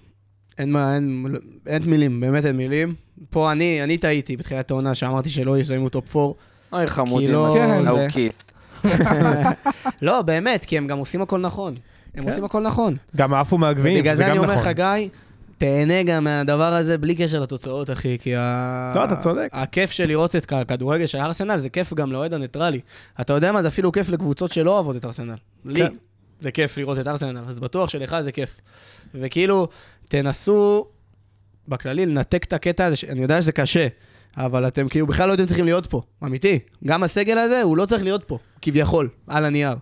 אין מה, אין, אין מילים, באמת אין מילים. פה אני, אני טעיתי בתחילת העונה שאמרתי שלא יסיימו top 4. אוי חמודים, כי לא- כן. לא, באמת, כי הם גם עושים הכל נכון. הם כן. עושים הכל נכון. גם עפו מהגביעים, ובגלל זה זה אני גם אומר לך, נכון. גיא, תהנה גם מהדבר הזה בלי קשר לתוצאות, אחי, כי ה... לא, אתה צודק. הכיף של לראות את הכדורגל של ארסנל זה כיף גם לאוהד הניטרלי. אתה יודע מה, זה אפילו כיף לקבוצות שלא אוהבות את ארסנל. לי כן. זה כיף לראות את ארסנל, אז בטוח שלך זה כיף. וכאילו, תנסו בכללי לנתק את הקטע הזה, אני יודע שזה קשה, אבל אתם כאילו בכלל לא יודעים צריכים להיות פה, אמיתי. גם הסגל הזה, הוא לא צריך להיות פה, כביכול, על הנייר.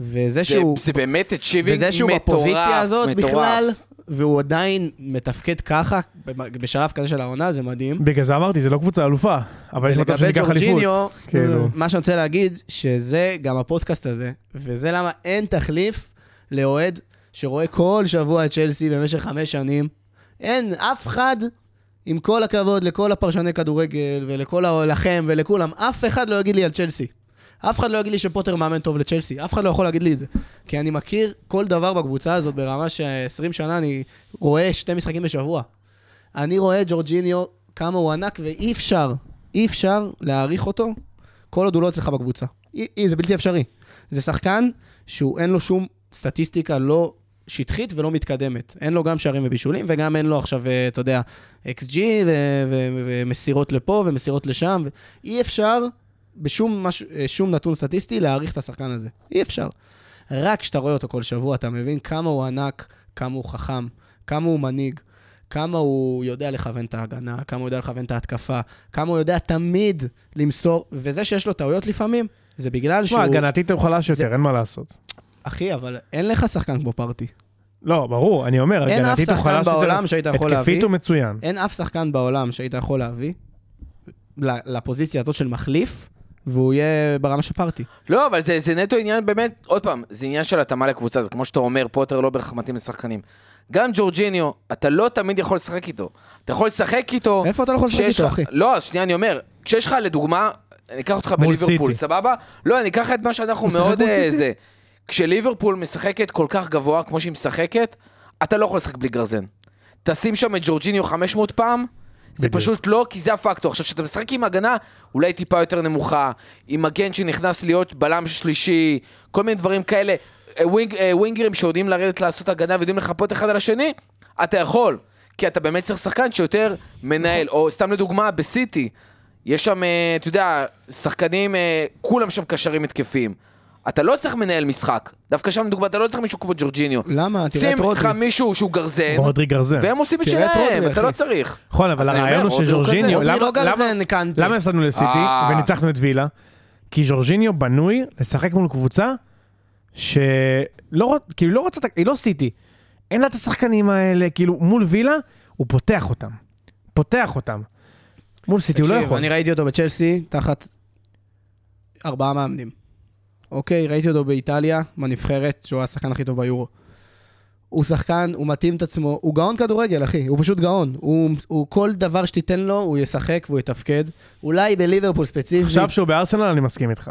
וזה זה- שהוא... זה באמת אצ'יבינג וזה שהוא מטורף, בפוזיציה הזאת מטורף. בכלל, והוא עדיין מתפקד ככה, בשלב כזה של העונה, זה מדהים. בגלל זה אמרתי, זה לא קבוצה אלופה, אבל יש מצב שניקח אליפות. כאילו. מה שאני רוצה להגיד, שזה גם הפודקאסט הזה, וזה למה אין תחליף לאוהד שרואה כל שבוע את צ'לסי במשך חמש שנים. אין אף אחד, עם כל הכבוד לכל הפרשני כדורגל ולכל לכם ולכולם, אף אחד לא יגיד לי על צ'לסי. אף אחד לא יגיד לי שפוטר מאמן טוב לצ'לסי, אף אחד לא יכול להגיד לי את זה. כי אני מכיר כל דבר בקבוצה הזאת ברמה ש-20 שנה אני רואה שתי משחקים בשבוע. אני רואה את ג'ורג'יניו, כמה הוא ענק, ואי אפשר, אי אפשר להעריך אותו כל עוד הוא לא אצלך בקבוצה. אי, אי, זה בלתי אפשרי. זה שחקן שהוא אין לו שום סטטיסטיקה לא שטחית ולא מתקדמת. אין לו גם שערים ובישולים, וגם אין לו עכשיו, אה, אתה יודע, ו- ו- ומסירות לפה ומסירות לשם. אי אפשר בשום מש, אה, שום נתון סטטיסטי להעריך את השחקן הזה. אי אפשר. רק כשאתה רואה אותו כל שבוע, אתה מבין כמה הוא ענק, כמה הוא חכם, כמה הוא מנהיג, כמה הוא יודע לכוון את ההגנה, כמה הוא יודע לכוון את ההתקפה, כמה הוא יודע תמיד למסור, וזה שיש לו טעויות לפעמים, זה בגלל שהוא... תשמע, הגנתית הוא חלש זה- יותר, אין מה לעשות. אחי, אבל אין לך שחקן כמו פרטי. לא, ברור, אני אומר, אין אף הגנתית הוא שחקן חלש יותר. בעולם שהיית יכול התקפית להביא. הוא מצוין. אין אף שחקן בעולם שהיית יכול להביא לפוזיציה הזאת של מחליף, והוא יהיה ברמה של פרטי. לא, אבל זה, זה נטו עניין באמת, עוד פעם, זה עניין של התאמה לקבוצה, זה כמו שאתה אומר, פוטר לא בהכרח מתאים לשחקנים. גם ג'ורג'יניו, אתה לא תמיד יכול לשחק איתו. אתה יכול לשחק איתו... איפה אתה לא יכול לשחק איתו, אחי? לא, אז שנייה, אני אומר, כשיש לך, לדוגמה, אני אקח אותך בליברפול. סבבה? לא, אני אקח את מה שאנחנו מאוד... אה? זה. כשליברפול משחקת כל כך גבוה, כמו שהיא משחקת, אתה לא יכול לשחק בלי גרזן. תשים שם את ג'ורג'יניו 500 פעם, זה בדיוק. פשוט לא, כי זה הפקטור. עכשיו, כשאתה משחק עם הגנה, אולי טיפה יותר נמוכה, עם מגן שנכנס להיות בלם שלישי, כל מיני דברים כאלה, אה, ווינג, אה, ווינגרים שיודעים לרדת לעשות הגנה ויודעים לחפות אחד על השני, אתה יכול. כי אתה באמת צריך שחקן שיותר מנהל, או סתם לדוגמה, בסיטי, יש שם, אה, אתה יודע, שחקנים, כולם שם קשרים התקפיים. אתה לא צריך מנהל משחק. דווקא שם, לדוגמה, אתה לא צריך מישהו כמו ג'ורג'יניו. למה? תראה שים את רודרי. לך מישהו שהוא גרזן, רודרי גרזן. והם עושים את שלהם, רודרי, אתה לא אחי. צריך. נכון, אבל הרעיון הוא. שז'ורג'יניו, רודרי למה- לא גרזן, למה- קנטה. למה הפסדנו לסיטי אה. וניצחנו את וילה? כי ז'ורג'יניו בנוי לשחק מול קבוצה שלא כאילו לא רוצה, היא לא סיטי. אין לה את השחקנים האלה, כאילו מול וילה הוא פותח אותם. פותח אותם. מול סיטי הוא לא יכול. אני ראיתי אותו בצ'לסי, תחת ארבעה מאמנים. אוקיי, ראיתי אותו באיטליה, בנבחרת, שהוא השחקן הכי טוב ביורו. הוא שחקן, הוא מתאים את עצמו, הוא גאון כדורגל, אחי, הוא פשוט גאון. הוא, הוא כל דבר שתיתן לו, הוא ישחק והוא יתפקד. אולי בליברפול ספציפית. עכשיו שהוא בארסנל, אני מסכים איתך.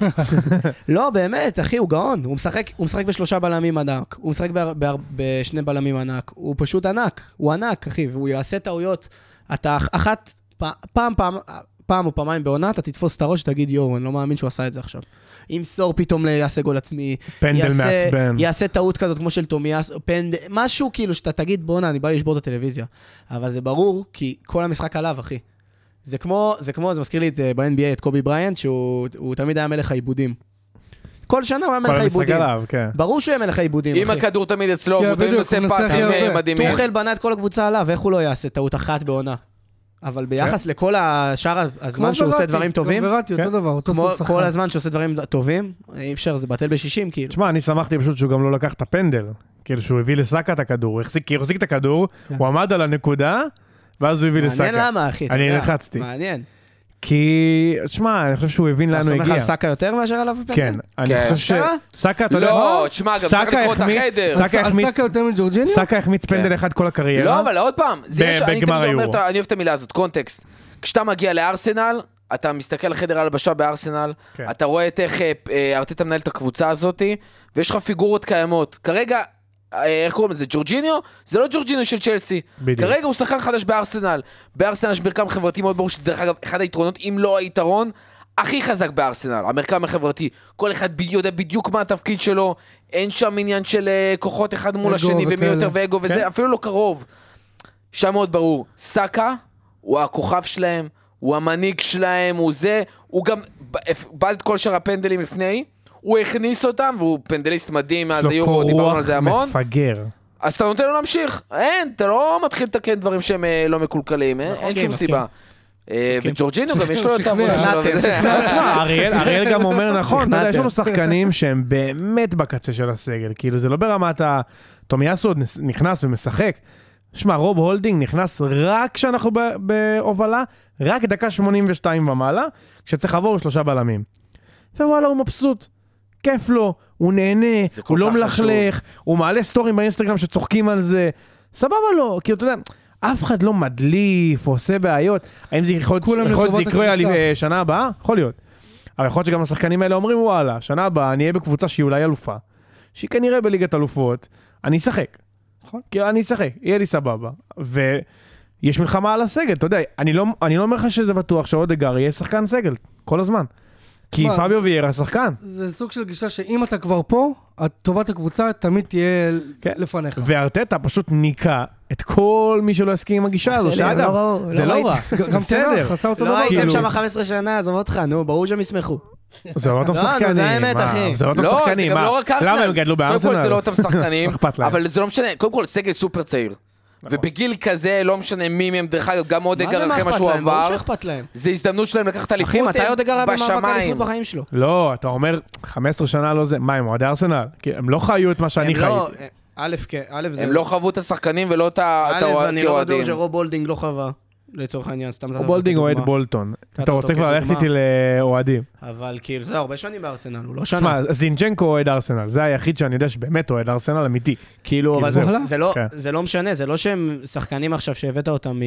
לא, באמת, אחי, הוא גאון. הוא משחק, הוא משחק בשלושה בלמים ענק. הוא משחק בהר, בהר, בשני בלמים ענק. הוא פשוט ענק. הוא ענק, אחי, והוא יעשה טעויות. אתה אחת, פעם, פעם, פעם או פעמיים בעונה, אתה תתפוס את הראש ותגיד, יואו, אני לא מאמין שהוא עשה את זה עכשיו. ימסור פתאום, ל- יעשה גול עצמי. פנדל יעשה, מעצבן. יעשה טעות כזאת כמו של תומיאס, פנדל, משהו כאילו שאתה תגיד, בואנה, אני בא לשבור את הטלוויזיה. אבל זה ברור, כי כל המשחק עליו, אחי. זה כמו, זה כמו, זה מזכיר לי את, אה, ב-NBA את קובי בריינט, שהוא הוא תמיד היה מלך העיבודים. כל שנה הוא היה מלך העיבודים. כן. ברור שהוא יהיה מלך העיבודים, אם. הכדור תמיד אצלו, כן, הוא תמיד עושה פסים אה. מדהימים. טוחל בנה את כל הקבוצה עליו, איך הוא לא יעשה טעות אחת בעונה? אבל ביחס לכל השאר הזמן שהוא עושה דברים טובים, כמו וראטי, כן. אותו דבר, אותו סוג שחקן. כל הזמן שהוא עושה דברים טובים, אי אפשר, זה בטל בשישים, כאילו. תשמע, אני שמחתי פשוט שהוא גם לא לקח את הפנדל. כאילו שהוא הביא לסאקה את הכדור, הוא החזיק, כי הוא החזיק את הכדור, כן. הוא עמד על הנקודה, ואז הוא הביא לסאקה. מעניין למה, אחי, אתה אני יודע. לחצתי. מעניין. כי, תשמע, אני חושב שהוא הבין אתה לאן הוא סומך על הגיע. סאקה יותר מאשר עליו בפנדל? כן, אני כן. חושב אשכרה? שסאקה, אתה יודע לא? תשמע, גם צריך סאקה לקרוא את החדר. סאקה סאקה יותר מג'ורג'יניו? סאקה החמיץ פנדל כן. אחד כל הקריירה. לא, אבל עוד פעם, זה ב- יש, אני תמיד בגמר אומר, היורו. אני אוהב את המילה הזאת, קונטקסט. כשאתה מגיע לארסנל, אתה מסתכל על חדר הלבשה בארסנל, כן. אתה רואה את איך אה, אה, ארטטה מנהל את הקבוצה הזאת, ויש לך פיגורות קיימות. כרגע, איך קוראים לזה, ג'ורג'יניו? זה לא ג'ורג'יניו של צ'לסי. בדיוק. כרגע הוא שחקן חדש בארסנל. בארסנל יש מרקם חברתי מאוד ברור, שדרך אגב, אחד היתרונות, אם לא היתרון, הכי חזק בארסנל, המרקם החברתי. כל אחד יודע בדיוק מה התפקיד שלו, אין שם עניין של אה, כוחות אחד מול השני, ומי. יותר ואגו וזה, כן. אפילו לא קרוב. שם מאוד ברור, סאקה הוא הכוכב שלהם, הוא המנהיג שלהם, הוא זה, הוא גם בעט את כל שאר הפנדלים לפני, הוא הכניס אותם, והוא פנדליסט מדהים מאז היורו, דיברנו על זה המון. מפגר. אז אתה נותן לו להמשיך, אין, אתה לא מתחיל לתקן דברים שהם אה, לא מקולקלים, אה, אין מסכים, שום מסכים. סיבה. אה, וג'ורג'יניו גם יש לו את העבודה שלו. אריאל אריאל גם אומר נכון, יש לנו. שחקנים שהם באמת בקצה של הסגל, כאילו זה לא ברמת ה... תומיאסו עוד נס- נכנס ומשחק. שמע, רוב הולדינג נכנס רק כשאנחנו ב- בהובלה, רק דקה 82 ומעלה, כשצריך לעבור שלושה בלמים. ווואלה, הוא מבסוט. כיף לו, הוא נהנה, הוא לא מלכלך, הוא מעלה סטוריז באינסטגרם שצוחקים על זה. סבבה לו, כאילו, אתה יודע, אף אחד לא מדליף, עושה בעיות. האם זה יכול להיות שזה יקרה שנה הבאה? יכול להיות. אבל יכול להיות שגם השחקנים האלה אומרים, וואלה, שנה הבאה אני אהיה בקבוצה שהיא אולי אלופה, שהיא כנראה בליגת אלופות, אני אשחק. נכון. כאילו, אני אשחק, יהיה לי סבבה. ויש מלחמה על הסגל, אתה יודע, אני לא, אני לא אומר לך שזה בטוח שאודגר יהיה שחקן סגל, כל הזמן. כי מה, פביו ויארה שחקן. זה סוג של גישה שאם אתה כבר פה, טובת הקבוצה תמיד תהיה כן. לפניך. וארטטה פשוט ניקה את כל מי שלא הסכים עם הגישה הזו, שלי, שאגב, לא ראו, זה לא לא רע, גם-. תנח עשה אותו לא דבר. הייתם כאילו- שם 15 שנה, עזוב אותך, נו, ברור שהם ישמחו. זה לא אותם לא, שחקנים, זה האמת, מה, אחי. זה לא אותם לא, זה שחקנים, לא. למה הם גדלו קודם בארסנל? כל זה לא אותם שחקנים? אבל זה לא משנה, קודם כל סגל סופר צעיר. ובגיל כזה, לא משנה מי מהם, דרך אגב, גם מה אודגר זה מה אחרי מה אכפת שהוא להם? ברור עבר, שאכפת להם. זה הזדמנות שלהם לקחת אליפות, אחי, מתי עוד היה במאבק בשמיים. אליפות בחיים שלו? לא, אתה אומר 15 שנה לא זה, מה הם אוהדי ארסנל? כי הם לא חיו את מה שאני הם לא- חייתי. א', כן, א', זה... הם לא חוו את השחקנים ולא את ה- את א', אני לא. בטוח שרוב בולדינג לא חווה, לצורך העניין, סתם או בולדינג אוהד. בולטון. אתה רוצה כבר ללכת. איתי לאוהדים. אבל כאילו, אתה יודע, הרבה שנים בארסנל, הוא לא שנה. שמע, זינצ'נקו אוהד ארסנל, זה היחיד שאני יודע שבאמת אוהד ארסנל אמיתי. כאילו, אבל זה- זהו. זה לא- כן. זה לא משנה, זה לא שהם שחקנים עכשיו שהבאת אותם מ-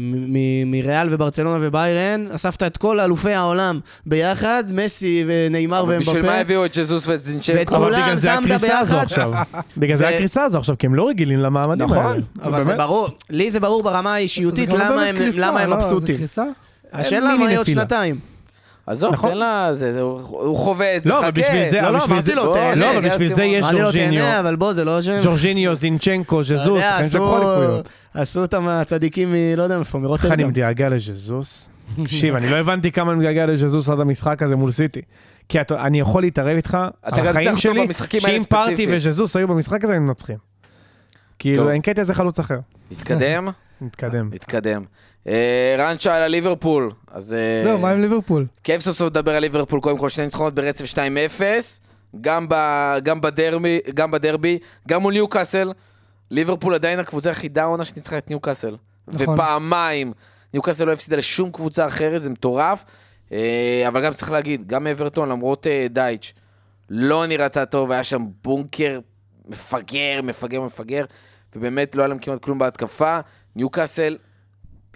מ- מ- מריאל וברצלונה וביירן, אספת את כל אלופי העולם ביחד, מסי ונאמר אבל בשביל מה. הביאו את ג'זוס ואת זינצ'נקו? ואת אבל כולם בגלל זה שמת הקריסה הזו ביחד. עכשיו. בגלל זה זה- הקריסה הזו עכשיו, כי הם לא רגילים למעמדים האלה. נכון, אבל זה. ברור, לי זה ברור ברמה זה האישיותית לא למה הם- קריסה, למה הם לא, זה מבסוטים. השאלה מה יהיה עוד. שנתיים. עזוב, נכון. תן לה, זה- הוא הוא חווה את זה, לא, חכה. בשביל זה, לא, לא, בשביל אמרתי זה- לו, בוא, תהנה. לא, אבל בשביל זה. יש ז'ורג'יניו, תהנה, אבל בוא, זה לא שהם... ז'ורג'יניו, זינצ'נקו, ז'זוס, שחקנים שלקחו אליפויות. עשו אותם הצדיקים מ... לא יודע מאיפה, איך אני. מתגעגע לז'זוס? תקשיב, אני לא הבנתי כמה אני מתגעגע לז'זוס עד המשחק הזה מול סיטי. כי אתה- אני יכול להתערב איתך, החיים שלי, שאם פארטי ספציפית. וז'זוס היו במשחק הזה, הם מנצחים. כאילו. אין קטע איזה חלוץ אחר. נתקדם? נתקדם. נתקדם. אה, רן שאל על ליברפול, אז אה, לא, מה עם ליברפול? כיף סוף סוף לדבר על ליברפול, קודם כל שני ניצחונות ברצף 2-0, גם, ב, גם, בדרבי, גם בדרבי, גם מול ניוקאסל. ליברפול עדיין הקבוצה היחידה העונה שניצחה את ניוקאסל. נכון. ופעמיים. ניוקאסל לא הפסידה לשום קבוצה אחרת, זה מטורף. אה, אבל גם צריך להגיד, גם אברטון, למרות דייץ', לא נראתה טוב, היה שם בונקר מפגר, מפגר, מפגר, ובאמת לא היה להם כמעט כלום בהתקפה. ניוקאסל,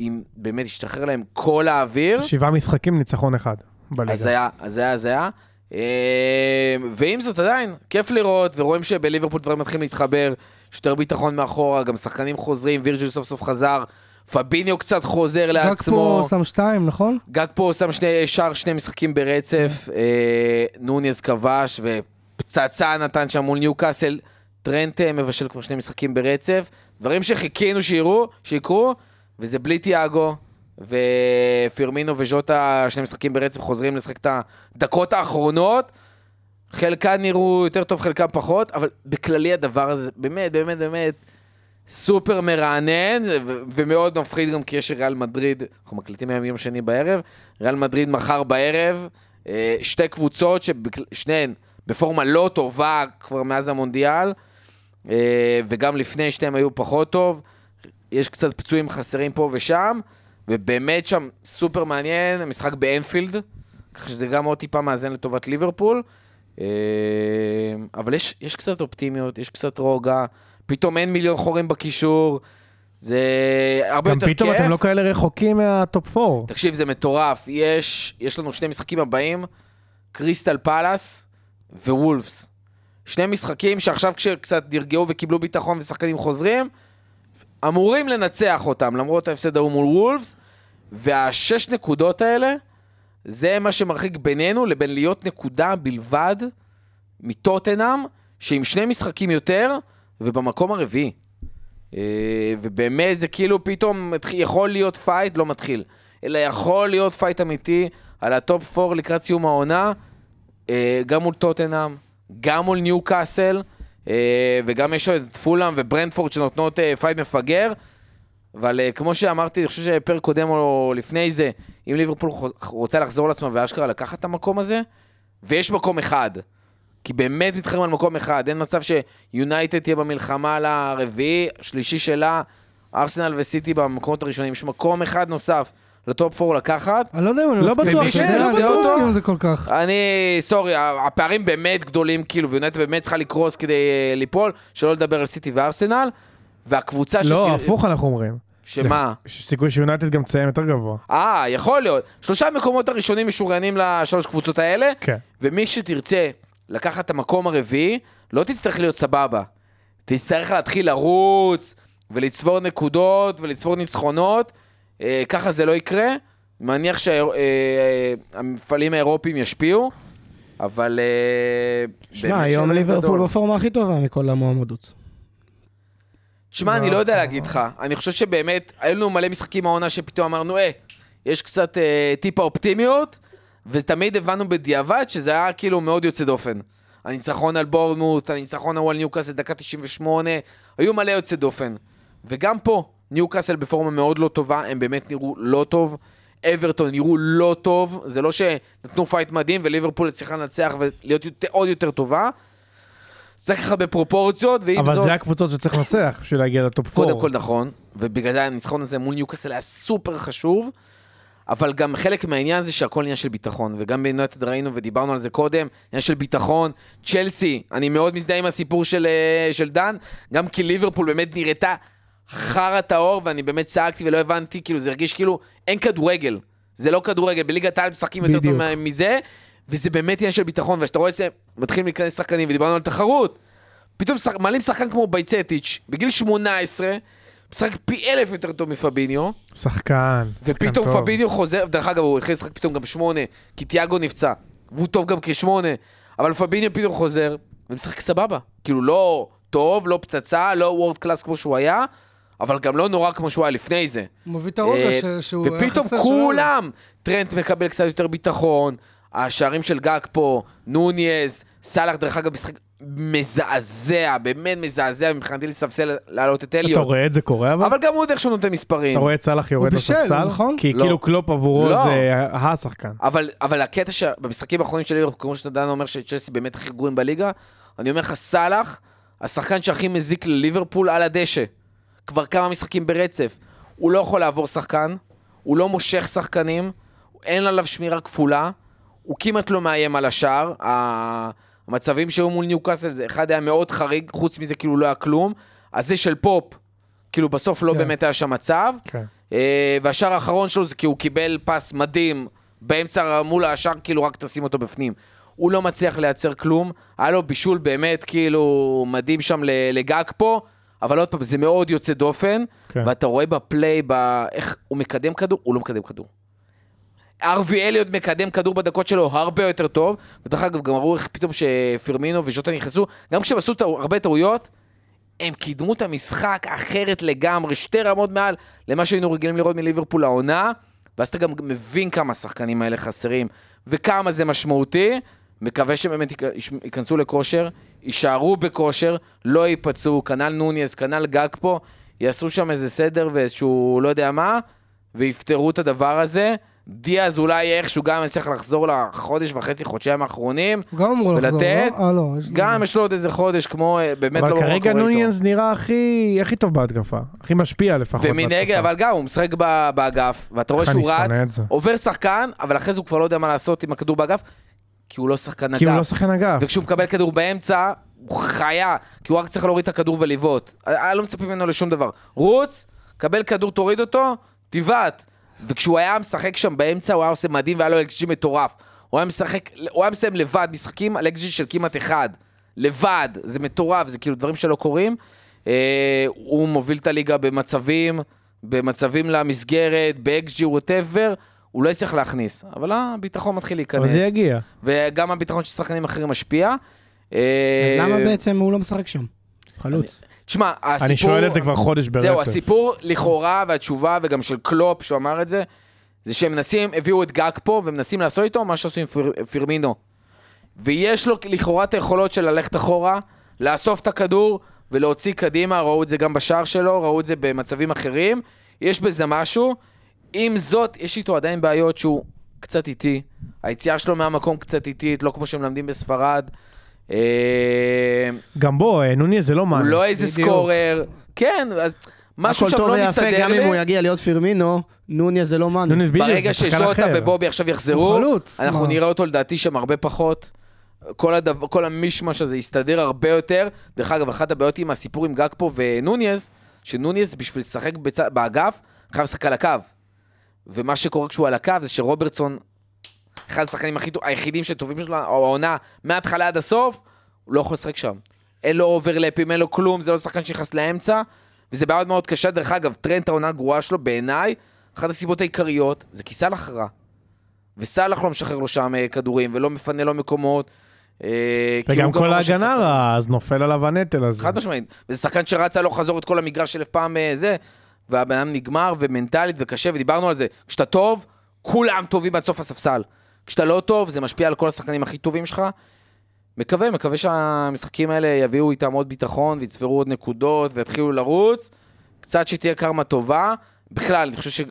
אם באמת השתחרר להם כל האוויר, שבעה משחקים, ניצחון אחד בליגה. הזיה, הזיה, הזיה. אה, ועם זאת עדיין, כיף לראות, ורואים שבליברפול דברים מתחילים להתחבר, יש יותר ביטחון מאחורה, גם שחקנים חוזרים, וירג'יל סוף סוף חזר, פביניו קצת חוזר לעצמו. פה שם שתיים, נכון? גג פה שם שני, שער שני משחקים ברצף, אה, נוניז כבש ופצצה נתן שם מול ניוקאסל, טרנט מבשל כבר שני משחקים ברצף, דברים שחיכינו שיראו, שיקרו, וזה בלי תיאגו, ופירמינו וז'וטה שני משחקים ברצף חוזרים לשחק את הדקות האחרונות, חלקם נראו יותר טוב, חלקם פחות, אבל בכללי הדבר הזה באמת, באמת, באמת, סופר מרענן, ומאוד מפחיד גם כי יש ריאל מדריד, אנחנו מקליטים היום יום שני בערב, ריאל מדריד מחר בערב, אה, שתי קבוצות ששניהן בפורמה לא טובה כבר מאז המונדיאל, וגם לפני שתיהם היו פחות טוב, יש קצת פצועים חסרים פה ושם, ובאמת שם סופר מעניין, המשחק באנפילד, ככה שזה גם עוד טיפה מאזן לטובת ליברפול. אה, אבל יש, יש קצת אופטימיות, יש קצת רוגע, פתאום אין מיליון חורים בקישור, זה הרבה גם יותר פתאום כיף. אתם לא כאלה רחוקים מהטופ 4. תקשיב, זה מטורף. יש, יש לנו שני משחקים הבאים, קריסטל פאלאס ווולפס. שני משחקים שעכשיו כשקצת נרגעו וקיבלו ביטחון ושחקנים חוזרים, אמורים לנצח אותם, למרות ההפסד ההוא מול וולפס, והשש נקודות האלה, זה מה שמרחיק בינינו לבין להיות נקודה בלבד מטוטנהאם, שעם שני משחקים יותר, ובמקום הרביעי. אה, ובאמת זה כאילו פתאום יכול להיות פייט, לא מתחיל, אלא יכול להיות פייט אמיתי על הטופ 4 לקראת סיום העונה, אה, גם מול טוטנאם, גם מול ניו קאסל, אה, וגם יש את פולאם וברנטפורד שנותנות אה, פייט מפגר. אבל אה, כמו שאמרתי, אני חושב שפרק קודם או לפני זה, אם ליברפול רוצה לחזור לעצמה ואשכרה לקחת את המקום הזה, ויש מקום אחד, כי באמת מתחרים על מקום אחד, אין מצב שיונייטד תהיה במלחמה על הרביעי, שלישי שלה, ארסנל וסיטי במקומות הראשונים, יש מקום אחד נוסף לטופ 4 לקחת. אני לא יודע אם אני לא. בטוח ומי אתה יודע, שירצה אני לא מסכים עם זה כל כך. אני, sorry, הפערים באמת גדולים, כאילו, ויונייטד באמת צריכה לקרוס כדי אה, ליפול, שלא לדבר על סיטי וארסנל, והקבוצה לא, הפוך אנחנו אומרים. שמה? יש סיכוי שיונייטד גם תסיים יותר גבוה. אה, יכול להיות. שלושה מקומות הראשונים משוריינים לשלוש קבוצות האלה, כן. ומי שתרצה לקחת את המקום הרביעי, לא תצטרך להיות סבבה. תצטרך להתחיל לרוץ, ולצבור נקודות, ולצבור ניצחונות. אה, ככה זה לא יקרה. מניח שהמפעלים האירופיים ישפיעו, אבל... אה, שמע, היום ליברפול. בפורמה הכי טובה מכל המועמדות. תשמע, אני לא יודע להגיד לך. אני חושב שבאמת, היו לנו מלא משחקים העונה שפתאום אמרנו, אה, יש קצת אה, טיפה אופטימיות, ותמיד הבנו בדיעבד שזה היה כאילו מאוד יוצא דופן. הניצחון על בורנמוט, הניצחון ההוא על ניוקאסל דקה 98, היו מלא יוצא דופן. וגם פה, ניוקאסל בפורמה מאוד לא טובה, הם באמת נראו לא טוב. אברטון נראו לא טוב, זה לא שנתנו פייט מדהים וליברפול הצליחה לנצח ולהיות יותר, עוד יותר טובה. זה ככה בפרופורציות, ועם אבל זאת... זה הקבוצות שצריך לנצח בשביל להגיע לטופ 4. קודם כל נכון, ובגלל זה הניצחון הזה מול ניוקאסל היה סופר חשוב, אבל גם חלק מהעניין זה שהכל עניין של ביטחון, וגם ביונטד ראינו ודיברנו על זה קודם, עניין של ביטחון. צ'לסי, אני מאוד מזדהה עם הסיפור של, אה, של דן, גם כי ליברפול באמת נראתה חרא טהור, ואני באמת צעקתי ולא הבנתי, כאילו זה הרגיש כאילו אין כדורגל. זה לא כדורגל, בליגת העל משחקים יותר טוב מזה, וזה באמת עניין של ביטחון, וכשאתה רואה שמתחילים להיכנס שחקנים, ודיברנו על תחרות, פתאום שח... מעלים שחקן כמו בייצטיץ', בגיל 18, משחק פי אלף יותר טוב מפביניו, שחקן. ופתאום שחקן טוב. פביניו חוזר, דרך אגב, הוא החליט לשחק פתאום גם שמונה, כי תיאגו נפצע, והוא טוב גם כשמונה, אבל פביניו פתאום חוזר, ומשחק סבבה. כאילו לא טוב, לא פצצה, לא וורד קלאס כמו שהוא היה, אבל גם לא נורא כמו שהוא היה לפני זה. הוא מביא את הרוגע אה, ש- שהוא היה ופתאום חסר שלנו. כולם, טרנט מקבל קצת יותר ביטחון, השערים של גאקפו, נוניז, סאלח, דרך אגב, משחק מזעזע, באמת מזעזע, מבחינתי לספסל, להעלות את אתה אליוט. רואה את זה קורה אבל? אבל גם הוא עוד איכשהו נותן מספרים. אתה רואה את סאלח יורד לספסל? נכון? כי לא. כאילו קלופ עבורו לא. זה השחקן. אבל, אבל הקטע שבמשחקים האחרונים של ליברפול, כמו שאתה דן אומר שצ'לסי באמת הכי גרועים בליגה, אני אומר לך, סאלח, השחקן שהכי מזיק לליברפול על הדשא. כבר כמה משחקים ברצף. הוא לא יכול לעבור שחקן, הוא לא מושך שחקנים, אין עליו שמירה כפולה, הוא כמעט לא מאיים על השער. המצבים שהיו מול ניוקאסל, זה אחד היה מאוד חריג, חוץ מזה כאילו לא היה כלום. אז זה של פופ, כאילו בסוף לא כן. באמת היה שם מצב. כן. אה, והשער האחרון שלו זה כי הוא קיבל פס מדהים באמצע מול השער, כאילו רק תשים אותו בפנים. הוא לא מצליח לייצר כלום, היה לו בישול באמת כאילו מדהים שם לגג פה, אבל עוד פעם, זה מאוד יוצא דופן, כן. ואתה רואה בפליי, ב- איך הוא מקדם כדור, הוא לא מקדם כדור. ארווי אליוט מקדם כדור בדקות שלו הרבה יותר טוב, ודרך אגב, גם ראו איך פתאום שפירמינו וז'וטה נכנסו, גם כשהם עשו טעו- הרבה טעויות, הם קידמו את המשחק אחרת לגמרי, שתי רמות מעל למה שהיינו רגילים לראות מליברפול העונה, ואז אתה גם מבין כמה השחקנים האלה חסרים, וכמה זה משמעותי. מקווה שהם באמת ייכנסו לכושר, יישארו בכושר, לא ייפצעו, כנ"ל נוניס, כנ"ל גג פה, יעשו שם איזה סדר ואיזשהו לא יודע מה, ויפתרו את הדבר הזה. דיאז אולי איכשהו גם יצליח לחזור לחודש וחצי, חודשיים האחרונים. גם אמור לחזור, ולתת, לא? אה, לא. יש גם יש לו עוד איזה חודש, כמו, אה, באמת לא אבל כרגע. נוניאנס נראה הכי הכי טוב בהתקפה. הכי משפיע לפחות. ומנגד, בהתקפה. אבל גם, הוא משחק ב- באגף, ואתה רואה שהוא רץ. עובר שחקן, אבל אחרי זה הוא כבר לא יודע מה לעשות עם הכדור באגף, כי הוא לא שחקן כי הוא לא אגף. שחקן אגף. וכשהוא מקבל כדור באמצע, הוא חיה, כי הוא רק צריך להוריד את הכדור ולבעוט. אני לא מצפה ממנו לשום דבר. רוץ, קבל כדור, תוריד אותו, תבעט. וכשהוא היה משחק שם באמצע, הוא היה עושה מדהים והיה לו xG מטורף. הוא היה משחק, הוא היה מסיים לבד משחקים על xG של כמעט אחד. לבד, זה מטורף, זה כאילו דברים שלא קורים. אה, הוא מוביל את הליגה במצבים, במצבים למסגרת, ב xG, whatever. הוא לא יצטרך להכניס, אבל הביטחון מתחיל להיכנס. אבל זה יגיע. וגם הביטחון של שחקנים אחרים משפיע. אז אה, למה בעצם הוא לא משחק שם? חלוץ. תשמע, הסיפור... אני שואל את זה כבר חודש ברצף. זהו, הסיפור לכאורה והתשובה, וגם של קלופ, שהוא אמר את זה, זה שהם מנסים, הביאו את גג פה, ומנסים לעשות איתו מה שעשו עם פיר, פירמינו. ויש לו לכאורה את היכולות של ללכת אחורה, לאסוף את הכדור ולהוציא קדימה, ראו את זה גם בשער שלו, ראו את זה במצבים אחרים, יש בזה משהו. עם זאת, יש איתו עדיין בעיות שהוא קצת איטי, היציאה שלו מהמקום קצת איטית, לא כמו שמלמדים בספרד. אה, גם בו, אה, נוניאס זה לא הוא מאנה. לא איזה בדיוק. סקורר, כן, אז משהו הכל שם טוב לא ויפה, מסתדר גם אם הוא לי. יגיע להיות פירמינו, נוניה זה לא מאנה. ברגע זה שחקן שז'וטה אחר. ובובי עכשיו יחזרו, הוא אנחנו? נראה אותו לדעתי שם הרבה פחות. כל, הדבר, כל המישמש הזה יסתדר הרבה יותר. דרך אגב, אחת הבעיות עם הסיפור עם גג פה ונוניז, שנוניז בשביל לשחק בצ... באגף, חייב לשחק על הקו. ומה שקורה כשהוא על הקו זה שרוברטסון, אחד השחקנים היחידים שטובים שלו, העונה, מההתחלה עד הסוף, הוא לא יכול לשחק שם. אין לו אוברלפים, אין לו כלום, זה לא שחקן שנכנס לאמצע, וזה בעיה מאוד קשה. דרך אגב, טרנט העונה הגרועה שלו, בעיניי, אחת הסיבות העיקריות, זה כי סאלח רע. וסאלח לא משחרר לו שם אה, כדורים, ולא מפנה לו מקומות. אה, וגם כל ממש ההגנה. רעה, אז נופל עליו הנטל הזה. חד משמעית. וזה שחקן שרץ הלוך חזור את כל המגרש אלף פעם אה, זה, והבן אדם נגמר, ומנטלית וקשה, ודיברנו על זה. כשאתה טוב, כולם טובים עד סוף הספסל. כשאתה לא טוב, זה משפיע על כל השחקנים הכי טובים שלך. מקווה, מקווה שהמשחקים האלה יביאו איתם עוד ביטחון, ויצברו עוד נקודות, ויתחילו לרוץ. קצת שתהיה קרמה טובה. בכלל, אני חושב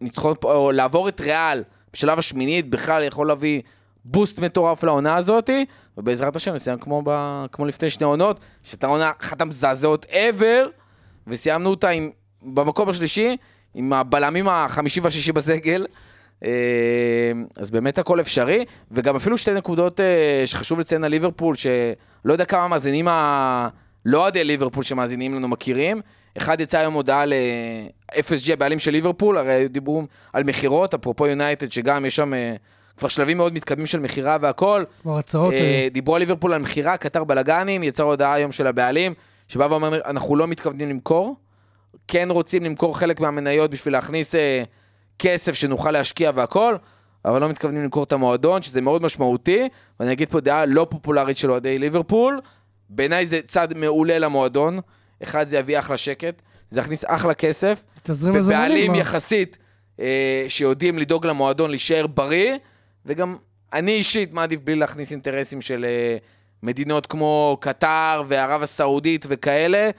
שניצחון פה, או לעבור את ריאל בשלב השמינית, בכלל יכול להביא בוסט מטורף לעונה הזאתי, ובעזרת השם נסיים כמו, ב... כמו לפני שני עונות, שהייתה עונה אחת המזעזעות ever, וסיימנו אותה עם, במקום השלישי, עם הבלמים החמישי והשישי בסגל. אה, אז באמת הכל אפשרי, וגם אפילו שתי נקודות אה, שחשוב לציין על ליברפול, שלא יודע כמה מאזינים הלא אוהדי ליברפול שמאזינים לנו מכירים. אחד יצא היום הודעה ל-FSG, הבעלים של ליברפול, הרי דיברו על מכירות, אפרופו יונייטד, שגם יש שם אה, כבר שלבים מאוד מתקדמים של מכירה והכל. כבר הצעות... אה, דיברו על ליברפול על מכירה, קטר בלאגנים, יצאה הודעה היום של הבעלים, שבא ואומר, אנחנו לא מתכוונים למכור, כן רוצים למכור חלק מהמניות בשביל להכניס אה, כסף שנוכל להשקיע והכל, אבל לא מתכוונים למכור את המועדון, שזה מאוד משמעותי, ואני אגיד פה דעה לא פופולרית של אוהדי ליברפול, בעיניי זה צעד מעולה למועדון, אחד זה יביא אחלה שקט, זה יכניס אחלה כסף, מה? יחסית אה, שיודעים לדאוג למועדון להישאר בריא, וגם אני אישית מעדיף בלי להכניס אינטרסים של אה, מדינות כמו קטר וערב הסעודית וכאלה.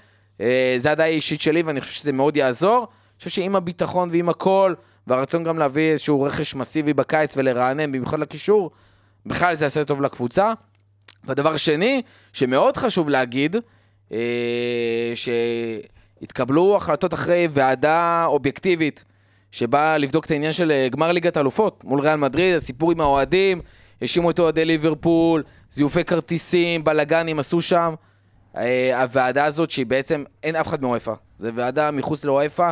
אה, זה הדעה האישית שלי ואני חושב שזה מאוד יעזור. אני חושב שעם הביטחון ועם הכל, והרצון גם להביא איזשהו רכש מסיבי בקיץ ולרענן, במיוחד לקישור, בכלל זה יעשה טוב לקבוצה. והדבר השני, שמאוד חשוב להגיד, אה, שהתקבלו החלטות אחרי ועדה אובייקטיבית שבא לבדוק את העניין של אה, גמר ליגת האלופות מול ריאל מדריד, הסיפור עם האוהדים, האשימו את אוהדי ליברפול, זיופי כרטיסים, בלאגנים עשו שם. אה, הוועדה הזאת שהיא בעצם, אין אף אחד מאוהפה, זו ועדה מחוץ לאוהפה,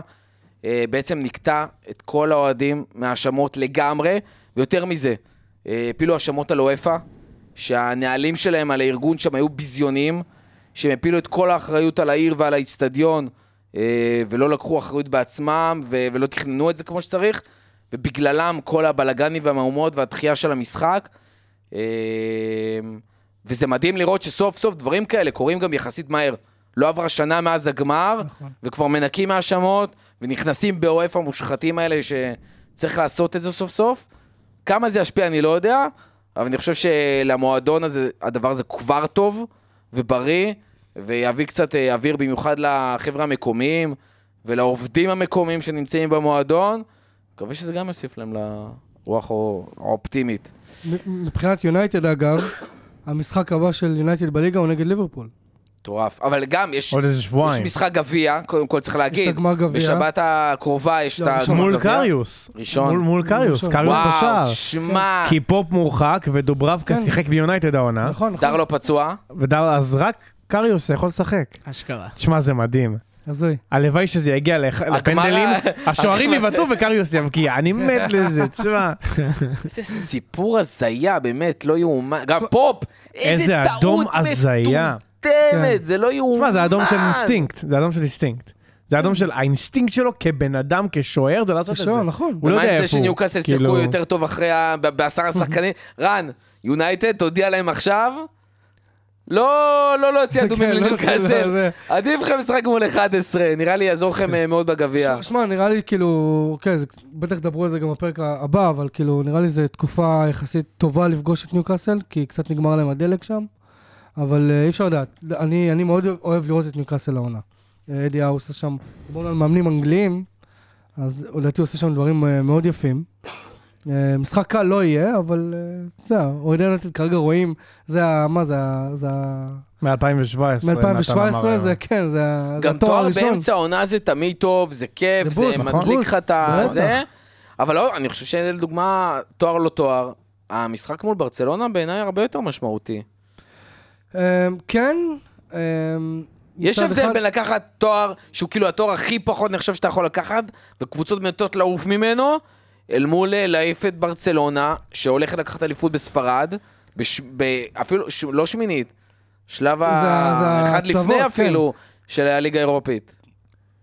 אה, בעצם נקטע את כל האוהדים מהאשמות לגמרי, ויותר מזה, אה, הפילו האשמות על אוהפה, שהנהלים שלהם על הארגון שם היו ביזיוניים, שהם הפילו את כל האחריות על העיר ועל האיצטדיון, ולא לקחו אחריות בעצמם, ולא תכננו את זה כמו שצריך, ובגללם כל הבלגנים והמהומות והדחייה של המשחק. וזה מדהים לראות שסוף סוף דברים כאלה קורים גם יחסית מהר. לא עברה שנה מאז הגמר, נכון. וכבר מנקים מהאשמות, ונכנסים באוהף המושחתים האלה שצריך לעשות את זה סוף סוף. כמה זה ישפיע אני לא יודע, אבל אני חושב שלמועדון הזה, הדבר הזה כבר טוב ובריא, ויביא קצת אה, אוויר במיוחד לחבר'ה המקומיים ולעובדים המקומיים שנמצאים במועדון. מקווה שזה גם יוסיף להם לרוח האו- האופטימית. מבחינת יונייטד אגב, המשחק הבא של יונייטד בליגה הוא נגד ליברפול. מטורף. אבל גם יש, עוד איזה יש שבועיים. משחק גביע, קודם כל צריך להגיד. הגמר גביע. בשבת הקרובה יש לא, את. הגמר מול גביע. קריוס. ראשון. מול- מול קריוס. קריוס בשער. וואו, שמע, כי פופ מורחק ודוברבקה כן. שיחק ביונייטד העונה. נכון, נכון. דרלו פצוע. ודר- אז רק קריוס יכול לשחק. אשכרה. תשמע, זה מדהים. הזוי. הלוואי שזה יגיע לפנדלים, השוערים יבעטו וקריוס יבקיע, אני מת לזה, תשמע. איזה סיפור הזיה, באמת, לא יאומן. גם פופ, איזה טעות. מטומטמת, זה לא יאומן. תשמע, זה אדום של אינסטינקט, זה אדום של אינסטינקט. זה אדום של האינסטינקט שלו כבן אדם, כשוער, זה לעשות את זה. כשוער, נכון. הוא לא ומה יודע עם זה איפה הוא. שניוקאסל כאילו- שיחקו יותר טוב אחרי, ה- ב- בעשרה שחקנים? רן, יונייטד, תודיע להם עכשיו. לא, לא להוציא אדומים כן, לא, לניוקאסל. זה- עדיף לכם לשחק מול 11, נראה לי יעזור לכם אה, מאוד בגביע. שמע, נראה לי כאילו, כן, זה, בטח תדברו על זה גם בפרק הבא, אבל כאילו, נראה לי זו תקופה יחסית טובה לפגוש את ניוקאסל, כי קצת נגמר להם הדלק שם, אבל אה, אי אפשר לדעת. אני, אני מאוד אוהב לראות את ניוקאסל העונה. אה, אדי האו עושה שם, דיברנו על מאמנים אנגליים, אז לדעתי הוא עושה שם דברים מאוד יפים. אה, משחק קל לא יהיה, אבל אה, אתה יודע, אוהדי יונתן כרגע רואים, זה ה... מה זה ה... זה ה... מ-2017. מ-2017 זה כן, זה ה- זה גם התואר תואר הראשון. באמצע העונה זה תמיד טוב, זה כיף, זה זה נכון. מדליק לך את בטח. הזה. אבל לא, אני חושב שלדוגמה, תואר לא תואר, המשחק מול ברצלונה בעיניי הרבה יותר משמעותי. אמ, כן. אמ, יש הבדל אחד- בין לקחת תואר שהוא כאילו התואר הכי פחות נחשב שאתה יכול לקחת, וקבוצות מתות לעוף ממנו, אל מול אה, להעיף את ברצלונה, שהולכת לקחת אליפות בספרד, בש... ב... אפילו ש... לא שמינית, שלב זה- ה... זה אחד הצלבות, לפני כן. אפילו, של הליגה האירופית.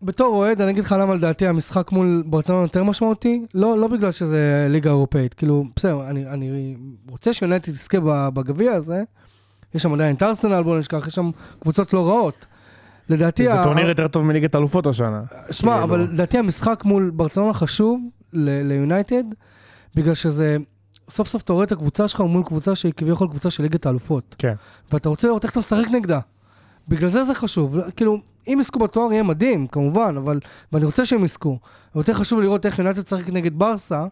בתור אוהד, אני אגיד לך למה לדעתי המשחק מול ברצלונה יותר משמעותי, לא, לא בגלל שזה ליגה אירופאית, כאילו, בסדר, אני, אני רוצה שיונתן תזכה ב- בגביע הזה, יש שם עדיין את ארסנל, בוא נשכח, יש שם קבוצות לא רעות. לדעתי, זה ה- טורניר יותר טוב מליגת אלופות השנה. שמע, כאילו. אבל לדעתי המשחק מול ברצלונה חשוב ליונייטד, בגלל שזה, סוף סוף אתה רואה את הקבוצה שלך מול קבוצה שהיא כביכול קבוצה של ליגת האלופות. כן. ואתה רוצה לראות איך אתה משחק נגדה. בגלל זה זה חשוב. כאילו, אם יזכו בתואר יהיה מדהים, כמובן, אבל... ואני רוצה שהם יזכו. יותר חשוב לראות איך יונתן תשחק נגד ברסה.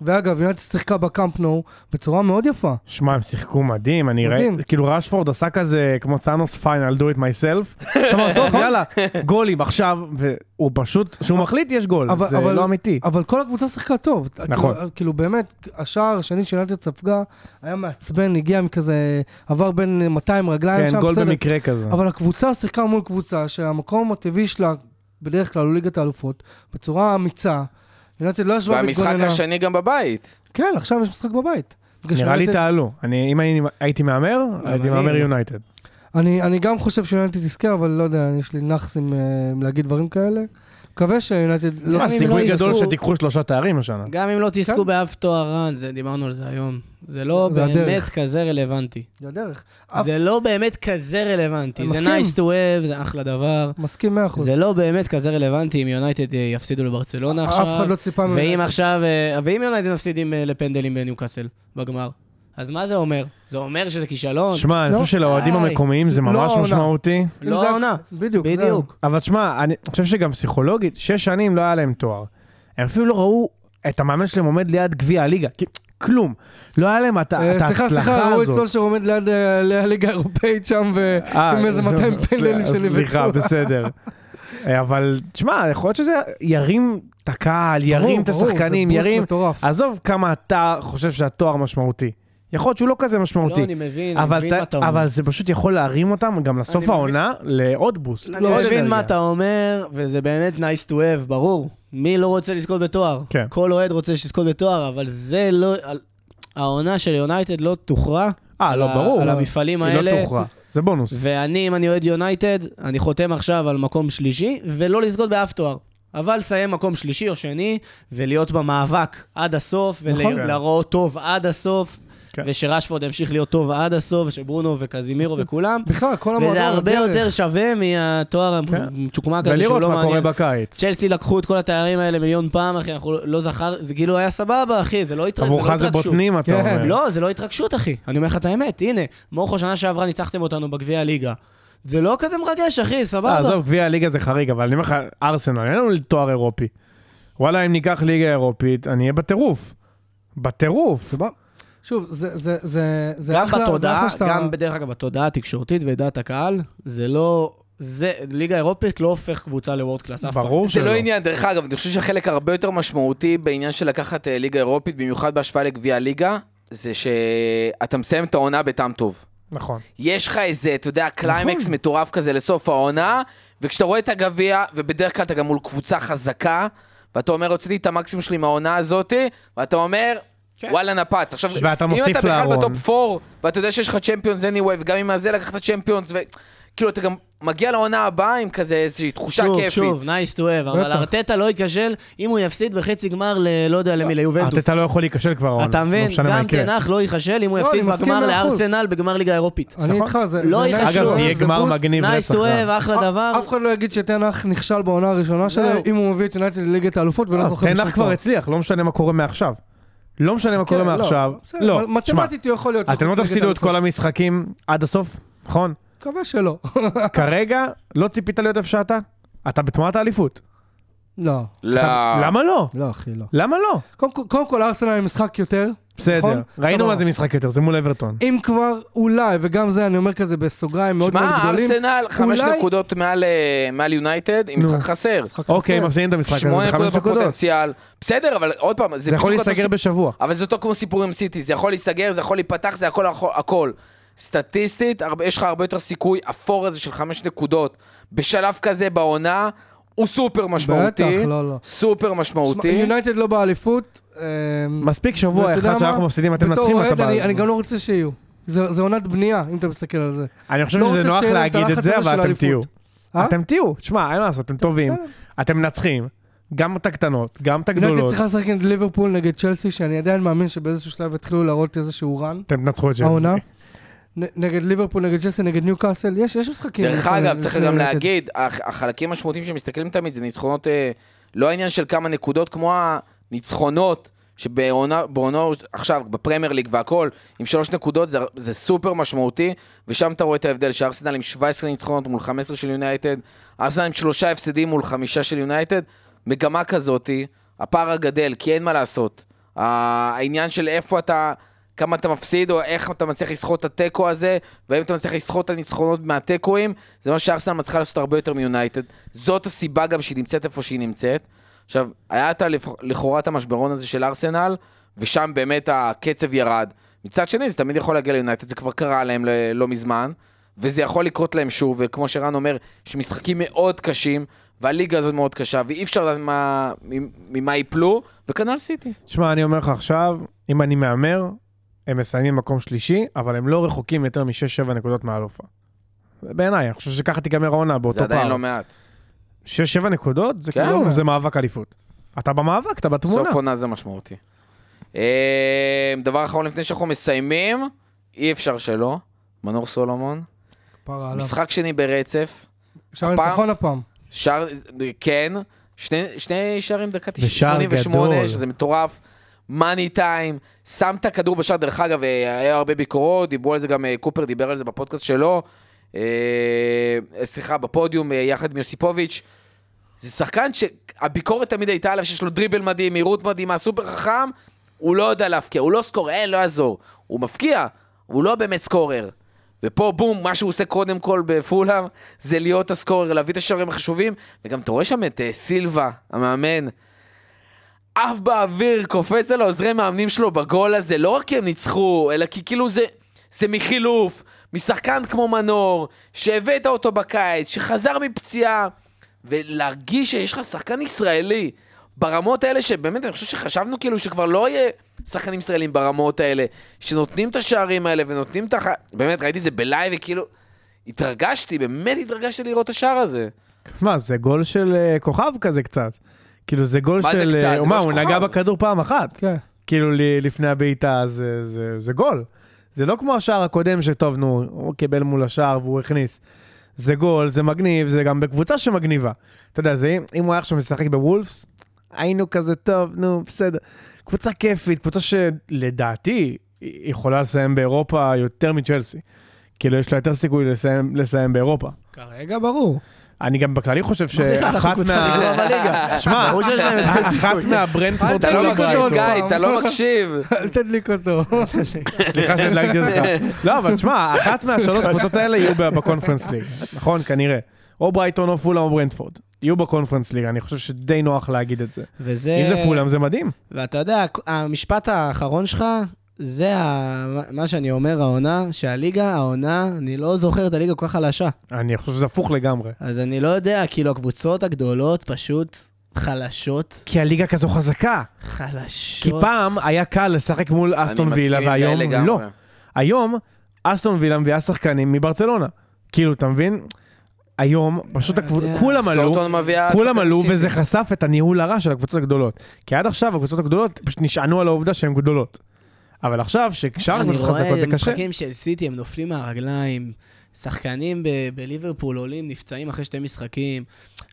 ואגב, יונתן שיחקה בקאמפ נו בצורה מאוד יפה. שמע, הם שיחקו מדהים, אני מדהים. כאילו רשפורד עשה כזה כמו תאנוס פיינל, do it myself. אתה אומר, טוב, יאללה, גולים עכשיו, והוא פשוט, כשהוא מחליט יש גול, אבל- זה אבל- לא אמיתי. אבל כל הקבוצה שיחקה טוב. נכון. כאילו, כאילו באמת, השער השני שיונתן ספגה היה מעצבן, הגיע מכזה, עבר בין 200 רגליים כן, שם, גול בסדר. במקרה כזה. אבל הקבוצה שיחקה מול קבוצה שהמקום הטבעי שלה, בדרך כלל הוא ליגת האלופות, בצורה אמיצה. יונתן לא ישבה והמשחק והתגוננה. השני גם בבית. כן, עכשיו יש משחק בבית. נראה לי תעלו. אני- אם אני- הייתי מהמר, הייתי מהמר יונייטד. אני, אני גם חושב שיונתן תזכה, אבל לא יודע, יש לי נאחס עם, אה, עם להגיד דברים כאלה. מקווה שיונתן... לא, גם אם סיכוי לא גדול שתיקחו שלושה תארים השנה. גם אם לא כן. תזכו באף תואר רן, זה- דיברנו על זה היום. זה לא באמת. כזה רלוונטי. זה הדרך. אף- זה לא באמת כזה רלוונטי. זה nice to have, זה אחלה דבר. מסכים 100%. זה לא באמת כזה רלוונטי אם יונייטד אה, יפסידו לברצלונה אף עכשיו. אחד לא ציפה ממנו. ואם עכשיו, אה, ואם יונייטד מפסידים אה, לפנדלים בניוקאסל בגמר, אז מה זה אומר? זה אומר שזה כישלון? שמע, אני לא. חושב שלאוהדים די. המקומיים זה לא ממש העונה. משמעותי. לא זה- העונה. בדיוק. בדיוק. אבל תשמע, אני חושב שגם פסיכולוגית, שש שנים לא היה להם תואר. הם אפילו לא ראו את המאמן שלהם עומד ליד גביע הליגה. כלום. לא היה להם את ה- אה, את סליחה, סליחה, ההצלחה רועי הזאת. סולשר עומד ליד אה, ליד הליגה האירופאית שם, אה, ועם איזה 200 פנדלים סליחה, שנבדקו. בסדר. אה, אבל, תשמע, יכול להיות שזה ירים את הקהל, ירים את השחקנים, ירים... עזוב כמה אתה חושב שהתואר משמעותי. יכול להיות שהוא לא כזה לא, משמעותי. אני מבין, אני אבל, מבין ת- מה אתה אומר. אבל זה פשוט יכול להרים אותם גם לסוף מבין. העונה לעוד בוסט. אני לעוד מבין מה. אתה אומר, וזה באמת nice to have, ברור. מי לא רוצה לזכות בתואר? כן. כל אוהד רוצה לזכות בתואר, אבל זה לא... העונה של יונייטד לא תוכרע. אה, לא, ברור. על המפעלים היא האלה. לא תוכרע. זה בונוס. ואני, אם אני אוהד יונייטד, אני חותם עכשיו על מקום שלישי, ולא לזכות באף תואר. אבל לסיים מקום שלישי או שני, ולהיות במאבק עד הסוף, נכון. ולהראות טוב עד הסוף, כן. ושרשפורד ימשיך להיות טוב עד הסוף, ושברונו וקזימירו וכולם. בכלל, כל המועדון, וזה הרבה הדרך. יותר שווה מהתואר כן. המצ'וקמק הזה שהוא ולראות לא מה קורה מעניין. בקיץ. צ'לסי לקחו את כל התארים האלה מיליון פעם, אחי, אנחנו לא זכר, זה כאילו היה סבבה, אחי, זה לא התר- זה לא עבורך זה התרגשות. בוטנים, אתה כן. אומר. לא, זה לא התרגשות, אחי. אני אומר לך את האמת, הנה, מורכו שנה שעברה ניצחתם אותנו בגביע הליגה. זה לא כזה מרגש, אחי, אה, סבבה. עזוב, גביע הליגה זה חריג, אבל אני אומר לך, ארסנל, אין לנו תואר אירופי. וואלה, אם ניקח ליגה אירופית, אני אהיה בטירוף. בטירוף. סבבה. שוב, זה, זה, זה, זה גם אחלה, זה בתודעה, אחלה שאתה... גם בדרך אגב בתודעה התקשורתית ודעת הקהל, זה לא... זה, ליגה אירופית לא הופך קבוצה לוורד קלאס אף פעם. ברור זה שלא. לא עניין, דרך אגב, אני חושב שהחלק הרבה יותר משמעותי בעניין של לקחת אה, ליגה אירופית, במיוחד בהשוואה לגביע הליגה, זה שאתה מסיים את העונה בטעם טוב. נכון. יש לך איזה, אתה יודע, קליימקס מטורף כזה לסוף העונה, וכשאתה רואה את הגביע, ובדרך כלל אתה גם מול קבוצה חזקה, ואתה אומר, הוצאתי את המקסימום שלי מהעונה הזאת, ואתה אומר, וואלה נפץ. עכשיו, ואתה אם אתה בכלל. בטופ 4, ואתה יודע שיש לך צ'מפיונס anyway, וגם עם הזה לקחת צ'מפיונס, וכאילו אתה גם מגיע לעונה הבאה עם כזה איזושהי תחושה שוב, כיפית. שוב, nice to have, אבל. ארטטה לא ייכשל אם הוא יפסיד בחצי גמר ל... לא יודע למי, ליובנטוס. ארטטה לא יכול להיכשל כבר העונה. אתה מבין? לא מה גם. תנח לא ייכשל אם הוא לא, יפסיד אני בגמר. לארסנל בגמר ליגה אירופית. אני נכון. איתך, זה... לא nice אגב, זה יהיה גמר. מגניב nice to have, אחלה דבר. אף אחד לא יגיד שתנח נכשל בעונה הראשונה שלו. אם הוא מביא את יונייטד לליגת האלופות ולא אה, זוכר תנח כבר. הצליח, לא משנה מה קורה מעכשיו. לא משנה מה כן, קורה לא, מעכשיו. לא, מתמטית הוא יכול להיות. אתם לא תפסידו את כל. המשחקים עד הסוף, נכון? מקווה שלא. כרגע לא ציפית להיות איפה שאתה? אתה בתמונת האליפות. לא, לא. למה לא? לא אחי, לא. למה לא? קודם כל- קודם כל ארסנל היא משחק יותר. בסדר, נכון? ראינו. מה זה משחק יותר, זה מול אברטון. אם כבר, אולי, וגם זה אני אומר כזה בסוגריים מאוד מאוד שמע, גדולים. ארסנל, חמש אולי- נקודות מעל, אה, מעל יונייטד, עם. משחק חסר. אוקיי. מפסידים את המשחק הזה, זה חמש נקודות. בפוטנציאל. בסדר, אבל עוד פעם, זה זה יכול להיסגר. בשבוע. אבל זה אותו כמו סיפור עם סיטי, זה יכול להיסגר, זה יכול להיפתח, זה הכל, הכל- הכל. סטטיסטית, הרבה- יש לך הרבה יותר סיכוי, הפור הזה של חמש נקודות, בשלב כזה בעונה, הוא סופר משמעותי. בטח, לא, לא. סופר שמע, משמעותי. יונייטד לא באליפות. אמ, מספיק שבוע אחד שאנחנו? מפסידים, אתם מנצחים, אוהד, אתה אני- בא- אני גם לא רוצה שיהיו. זה זה עונת בנייה, אם אתה מסתכל על זה. אני חושב לא שזה נוח להגיד את זה, אבל אתם. תהיו. אה? אתם תהיו, תשמע, אין מה לעשות, אתם טובים. אתם מנצחים, גם את הקטנות, גם את יונייטד הגדולות, צריכה לשחק נגד ליברפול נגד צ'לסי, שאני עדיין מאמין שבאיזשהו שלב יתחילו להראות איזשהו רן. אתם תנצחו את. צ'לסי. נגד ליברפול, נגד צ'לסי, נגד ניו קאסל, יש יש משחקים. דרך אגב, צריך גם. להגיד, הח- החלקים המשמעותיים שמסתכלים תמיד זה ניצחונות, אה, לא העניין של כמה נקודות, כמו הניצחונות שבעונה, בעונה, עכשיו, בפרמייר ליג והכל, עם שלוש נקודות, זה, זה סופר משמעותי, ושם אתה רואה את ההבדל, שארסנל עם 17 ניצחונות מול 15 של יונייטד, ארסנל עם שלושה הפסדים מול חמישה של יונייטד, מגמה כזאתי, הפער הגדל, כי אין מה לעשות. העניין של איפה אתה, כמה אתה מפסיד, או איך אתה מצליח לסחוט את התיקו הזה, והאם אתה מצליח לסחוט את הניצחונות מהתיקואים, זה מה שארסנל מצליחה לעשות הרבה יותר מיונייטד. זאת הסיבה גם שהיא נמצאת איפה שהיא נמצאת. עכשיו, היה את לכאורה את המשברון הזה של ארסנל, ושם באמת הקצב ירד. מצד שני, זה תמיד יכול להגיע ליונייטד, זה כבר קרה להם ל- לא מזמן, וזה יכול לקרות להם שוב, וכמו שרן אומר, יש משחקים מאוד קשים, והליגה הזאת מאוד קשה, ואי אפשר לדעת מה- ממה ייפלו, וכנ"ל סיטי. תשמע, אני אומר לך עכשיו, אם אני מהמר, הם מסיימים מקום שלישי, אבל הם לא רחוקים יותר מ-6-7 נקודות מהאלופה. בעיניי, אני חושב שככה תיגמר העונה באותו זה פער. עדיין לא מעט. 6-7 נקודות, זה כן. כאילו, זה מאבק אליפות. אתה במאבק, אתה בתמונה. סוף עונה זה משמעותי. אה, דבר אחרון לפני שאנחנו מסיימים, אי אפשר שלא, מנור סולומון. משחק שני ברצף, שער ניצחון הפעם. שער, כן, שני, שני שערים דקה ושער 88, גדול. שזה מטורף, מאני טיים, שם את הכדור בשער, דרך אגב, אה, היה הרבה ביקורות, דיברו על זה גם, אה, קופר דיבר על זה בפודקאסט שלו, אה, סליחה, בפודיום, יחד עם יוסיפוביץ', זה שחקן שהביקורת תמיד הייתה עליו שיש לו דריבל מדהים, מהירות מדהימה, סופר חכם, הוא לא יודע להפקיע, הוא לא סקורר, אין, לא יעזור. הוא מפקיע, הוא לא באמת סקורר. ופה בום, מה שהוא עושה קודם כל בפולאם, זה להיות הסקורר, להביא את השערים החשובים, וגם אתה רואה שם את סילבה, המאמן, עף באוויר, קופץ על העוזרי מאמנים שלו בגול הזה, לא רק כי הם ניצחו, אלא כי כאילו זה, זה מחילוף, משחקן כמו מנור, שהבאת אותו בקיץ, שחזר מפציעה, ולהרגיש שיש לך שחקן ישראלי ברמות האלה, שבאמת אני חושב שחשבנו כאילו שכבר לא יהיה שחקנים ישראלים ברמות האלה, שנותנים את השערים האלה ונותנים את הח... באמת, ראיתי את זה בלייב וכאילו... התרגשתי, באמת התרגשתי לראות את השער הזה. מה, זה גול של אה, כוכב כזה קצת. כאילו זה גול מה זה של... קצת? אה, זה מה, הוא נגע. בכדור פעם אחת. כן. כאילו ל- לפני הבעיטה, זה, זה, זה גול. זה לא כמו השער הקודם שטוב, נו, הוא קיבל מול השער והוא הכניס. זה גול, זה מגניב, זה גם בקבוצה שמגניבה. אתה יודע, זה, אם- הוא היה עכשיו משחק בוולפס, היינו כזה טוב, נו, בסדר. קבוצה כיפית, קבוצה שלדעתי יכולה לסיים באירופה יותר מצ'לסי. כאילו, יש לה יותר סיכוי לסיים, לסיים באירופה. כרגע ברור. אני גם בכללי חושב שאחת מה... שמע, אחת. מהברנדפורד אתה לא תדליק מקשיב, אותו גיא. אתה לא מקשיב. אל תדליק אותו. סליחה שהדלקתי אותך. לא, אבל תשמע, אחת מהשלוש קבוצות האלה יהיו בקונפרנס ליג, נכון? כנראה. או ברייטון או פולאם או ברנדפורד. יהיו בקונפרנס ליג, אני חושב שדי נוח להגיד את זה. וזה... אם זה פולאם זה מדהים. ואתה יודע, המשפט האחרון שלך, זה ה... מה שאני אומר, העונה, שהליגה, העונה, אני לא זוכר את הליגה כל כך חלשה. אני חושב שזה הפוך לגמרי. אז אני לא יודע, כאילו, הקבוצות הגדולות פשוט חלשות. כי הליגה כזו חזקה. חלשות. כי פעם היה קל לשחק מול אסטון וילה, והיום. לא. היום אסטון וילה מביאה שחקנים מברצלונה. כאילו, אתה מבין? היום פשוט הקבוצות, יודע. כולם עלו. כולם עלו. וזה חשף את הניהול הרע של הקבוצות הגדולות. כי עד עכשיו הקבוצות הגדולות פשוט נשענו על העובדה שהן גדולות. אבל עכשיו, ששאר אני הקבוצות חזקות זה רואה קשה. משחקים של סיטי, הם נופלים מהרגליים. שחקנים ב- בליברפול עולים, נפצעים אחרי שתי משחקים.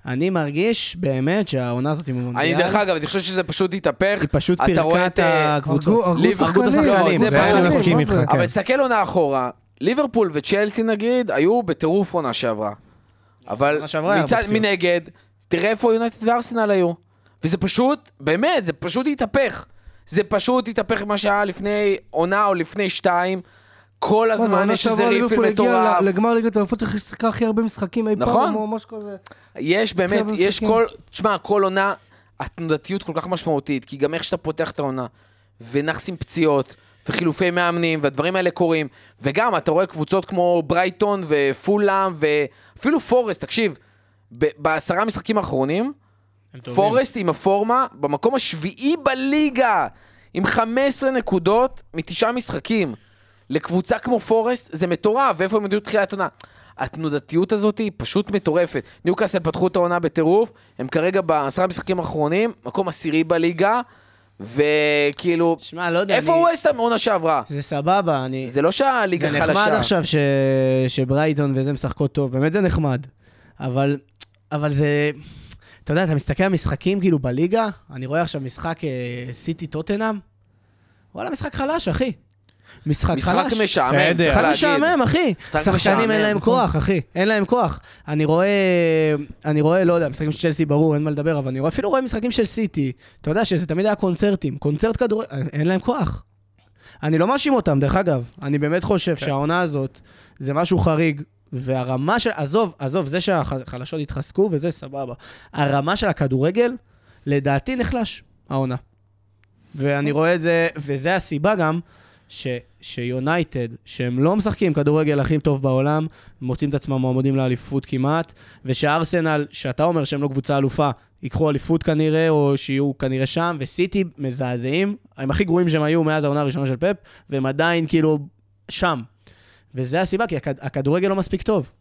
אני מרגיש באמת שהעונה הזאת עם אני המונדיאל, דרך אגב, אני חושב שזה פשוט התהפך. היא פשוט אתה רואה פירקה את, אה, הקבוצות. הרגו- את שחקנים. השחקנים. לא, זה אני. מסכים איתך? כן. אבל תסתכל עונה אחורה, ליברפול וצ'לסי נגיד, היו בטירוף עונה שעברה. אבל מצד. מנגד, תראה איפה יונייטד וארסנל היו. וזה פשוט, באמת, זה פשוט התהפך. זה פשוט התהפך ממה שהיה לפני עונה או לפני שתיים. כל הזמן יש איזה ריפיל מטורף. לגמר ליגת האלופות, איך שיחקה הכי הרבה משחקים אי פעם, נכון. או משהו כזה. יש באמת, יש. כל, תשמע, כל עונה, התנודתיות כל כך משמעותית, כי גם איך שאתה פותח את העונה, ונכסים פציעות, וחילופי מאמנים, והדברים האלה קורים, וגם אתה רואה קבוצות כמו ברייטון ופולאם, ואפילו פורסט, תקשיב, בעשרה משחקים האחרונים, פורסט עם הפורמה במקום השביעי בליגה, עם 15 נקודות מתשעה משחקים. לקבוצה כמו פורסט זה מטורף, ואיפה הם הגיעו תחילת עונה? התנודתיות הזאת היא פשוט מטורפת. ניוקאסל פתחו את העונה בטירוף, הם כרגע בעשרה משחקים האחרונים, מקום עשירי בליגה, וכאילו, שמע, לא יודע, איפה אני- ווסטהאם עונה שעברה? זה סבבה, אני... זה לא שהליגה זה חלשה. נחמד עכשיו ש... שברייטון וזה משחקות טוב, באמת זה נחמד. אבל, אבל זה... אתה יודע, אתה מסתכל על משחקים כאילו בליגה, אני רואה עכשיו משחק אה, סיטי טוטנאם, וואלה, משחק חלש, אחי. משחק משחק חלש. משעמם, בסדר. צריך משחק להגיד. משעמם, אחי. משחק שחקנים משעמם. אין להם כוח, אחי. אין להם כוח. אני רואה, אני רואה, לא יודע, משחקים של צ'לסי ברור, אין מה לדבר, אבל אני רואה, אפילו רואה משחקים של סיטי. אתה יודע שזה תמיד היה קונצרטים. קונצרט כדורגל, אין להם כוח. אני לא מאשים אותם, דרך אגב. אני באמת חושב שהעונה הזאת זה משהו חריג, והרמה של... עזוב, עזוב, זה שהחלשות התחזקו וזה סבבה. הרמה של הכדורגל, לדעתי נחלש, העונה. ואני רואה את זה, וזה הסיבה גם, ש, שיונייטד, שהם לא משחקים כדורגל הכי טוב בעולם, מוצאים את עצמם מועמדים לאליפות כמעט, ושארסנל, שאתה אומר שהם לא קבוצה אלופה, ייקחו אליפות כנראה, או שיהיו כנראה שם, וסיטי מזעזעים, הם הכי גרועים שהם היו מאז העונה הראשונה של פפ, והם עדיין כאילו שם. וזה הסיבה, כי הכד, הכדורגל לא מספיק טוב.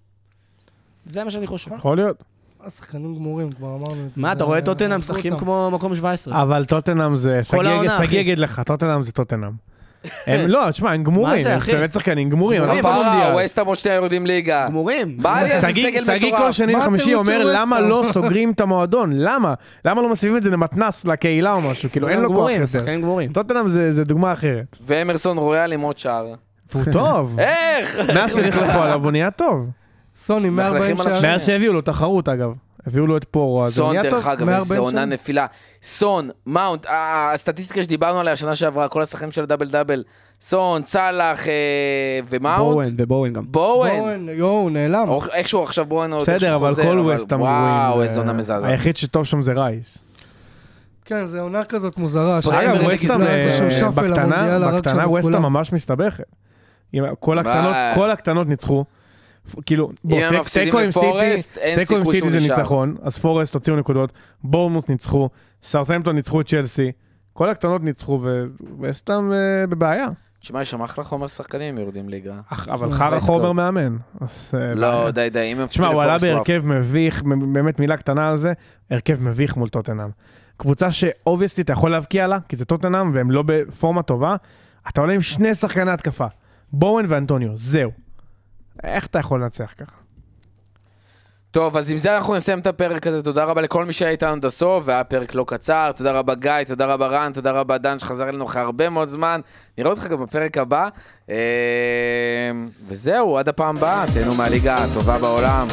זה מה שאני חושב. יכול להיות. השחקנים גמורים, כבר אמרנו את זה. מה, אתה רואה טוטנאם משחקים. כמו מקום 17. אבל טוטנאם זה... שגיא- העונה, שגיא אחי. יגיד לך, טוטנאם זה טוטנאם. הם לא, תשמע, הם גמורים, זה, הם? באמת שחקנים גמורים, במונדיאל. ווסטהאם עוד שנייה יורדים ליגה. גמורים. בא לי איזה שגיא- כל. שני וחמישי אומר? למה לא סוגרים את המועדון? למה? למה לא מסיבים את זה למתנס, לקהילה או משהו? כאילו, אין לו כוח גמורים, יותר. שחקנים גמורים. טוטנאם זה זה דוגמה אחרת. ואמרסון רויאל עם עוד שער. והוא טוב. איך? מאז שנכלכו עליו הוא נהיה טוב. סוני, מלכלכים 140 עליו שערים. מאז שהביאו לו תחרות אגב. הביאו לו את פורו, אז זה סון, נהיה דרך טוב. אגב, מהרבה איזה עונה. נפילה. סון, מאונט, הסטטיסטיקה שדיברנו עליה שנה שעברה, כל השחקנים של ה double double, סון, סאלח אה, ומאונט, בואן ובואן גם. בואן. בואן, יואו, הוא נעלם. או- איכשהו עכשיו בואן עוד בסדר, אבל חוזר, כל ווסטהאם וואו, גרועים. איזה זה- עונה מזעזעת. היחיד שטוב שם זה רייס. כן, זו עונה כזאת מוזרה. אגב, זה שאפל בקטנה, בקטנה כולם. ממש מסתבכת. כל הקטנות? כל הקטנות ניצחו. כאילו, בוא, תיקו עם סיטי, תיקו עם סיטי זה. ניצחון, אז פורסט הוציאו נקודות, בורמוט ניצחו, סרטמפטון ניצחו את צ'לסי, כל הקטנות ניצחו וווסטהאם אה, בבעיה. תשמע, יש שם אחלה חומר שחקנים יורדים ליגה. אבל אה, חרא חומר. מאמן. אה, לא. די, די, אם הם תשמע, הוא עלה. בהרכב מביך, באמת מילה קטנה על זה, הרכב מביך מול טוטנאם. קבוצה שאובייסטי אתה יכול להבקיע לה, כי זה טוטנאם והם לא בפורמה טובה, אתה עולה עם שני שחקני התקפה, בואן ואנטוניו, זהו. איך אתה יכול לנצח ככה? טוב, אז עם זה אנחנו נסיים את הפרק הזה. תודה רבה לכל מי שהיה איתנו עד הסוף, והיה פרק לא קצר. תודה רבה גיא, תודה רבה רן, תודה רבה דן שחזר אלינו אחרי הרבה מאוד זמן. נראה אותך גם בפרק הבא. אה, וזהו, עד הפעם הבאה, תהנו מהליגה הטובה בעולם.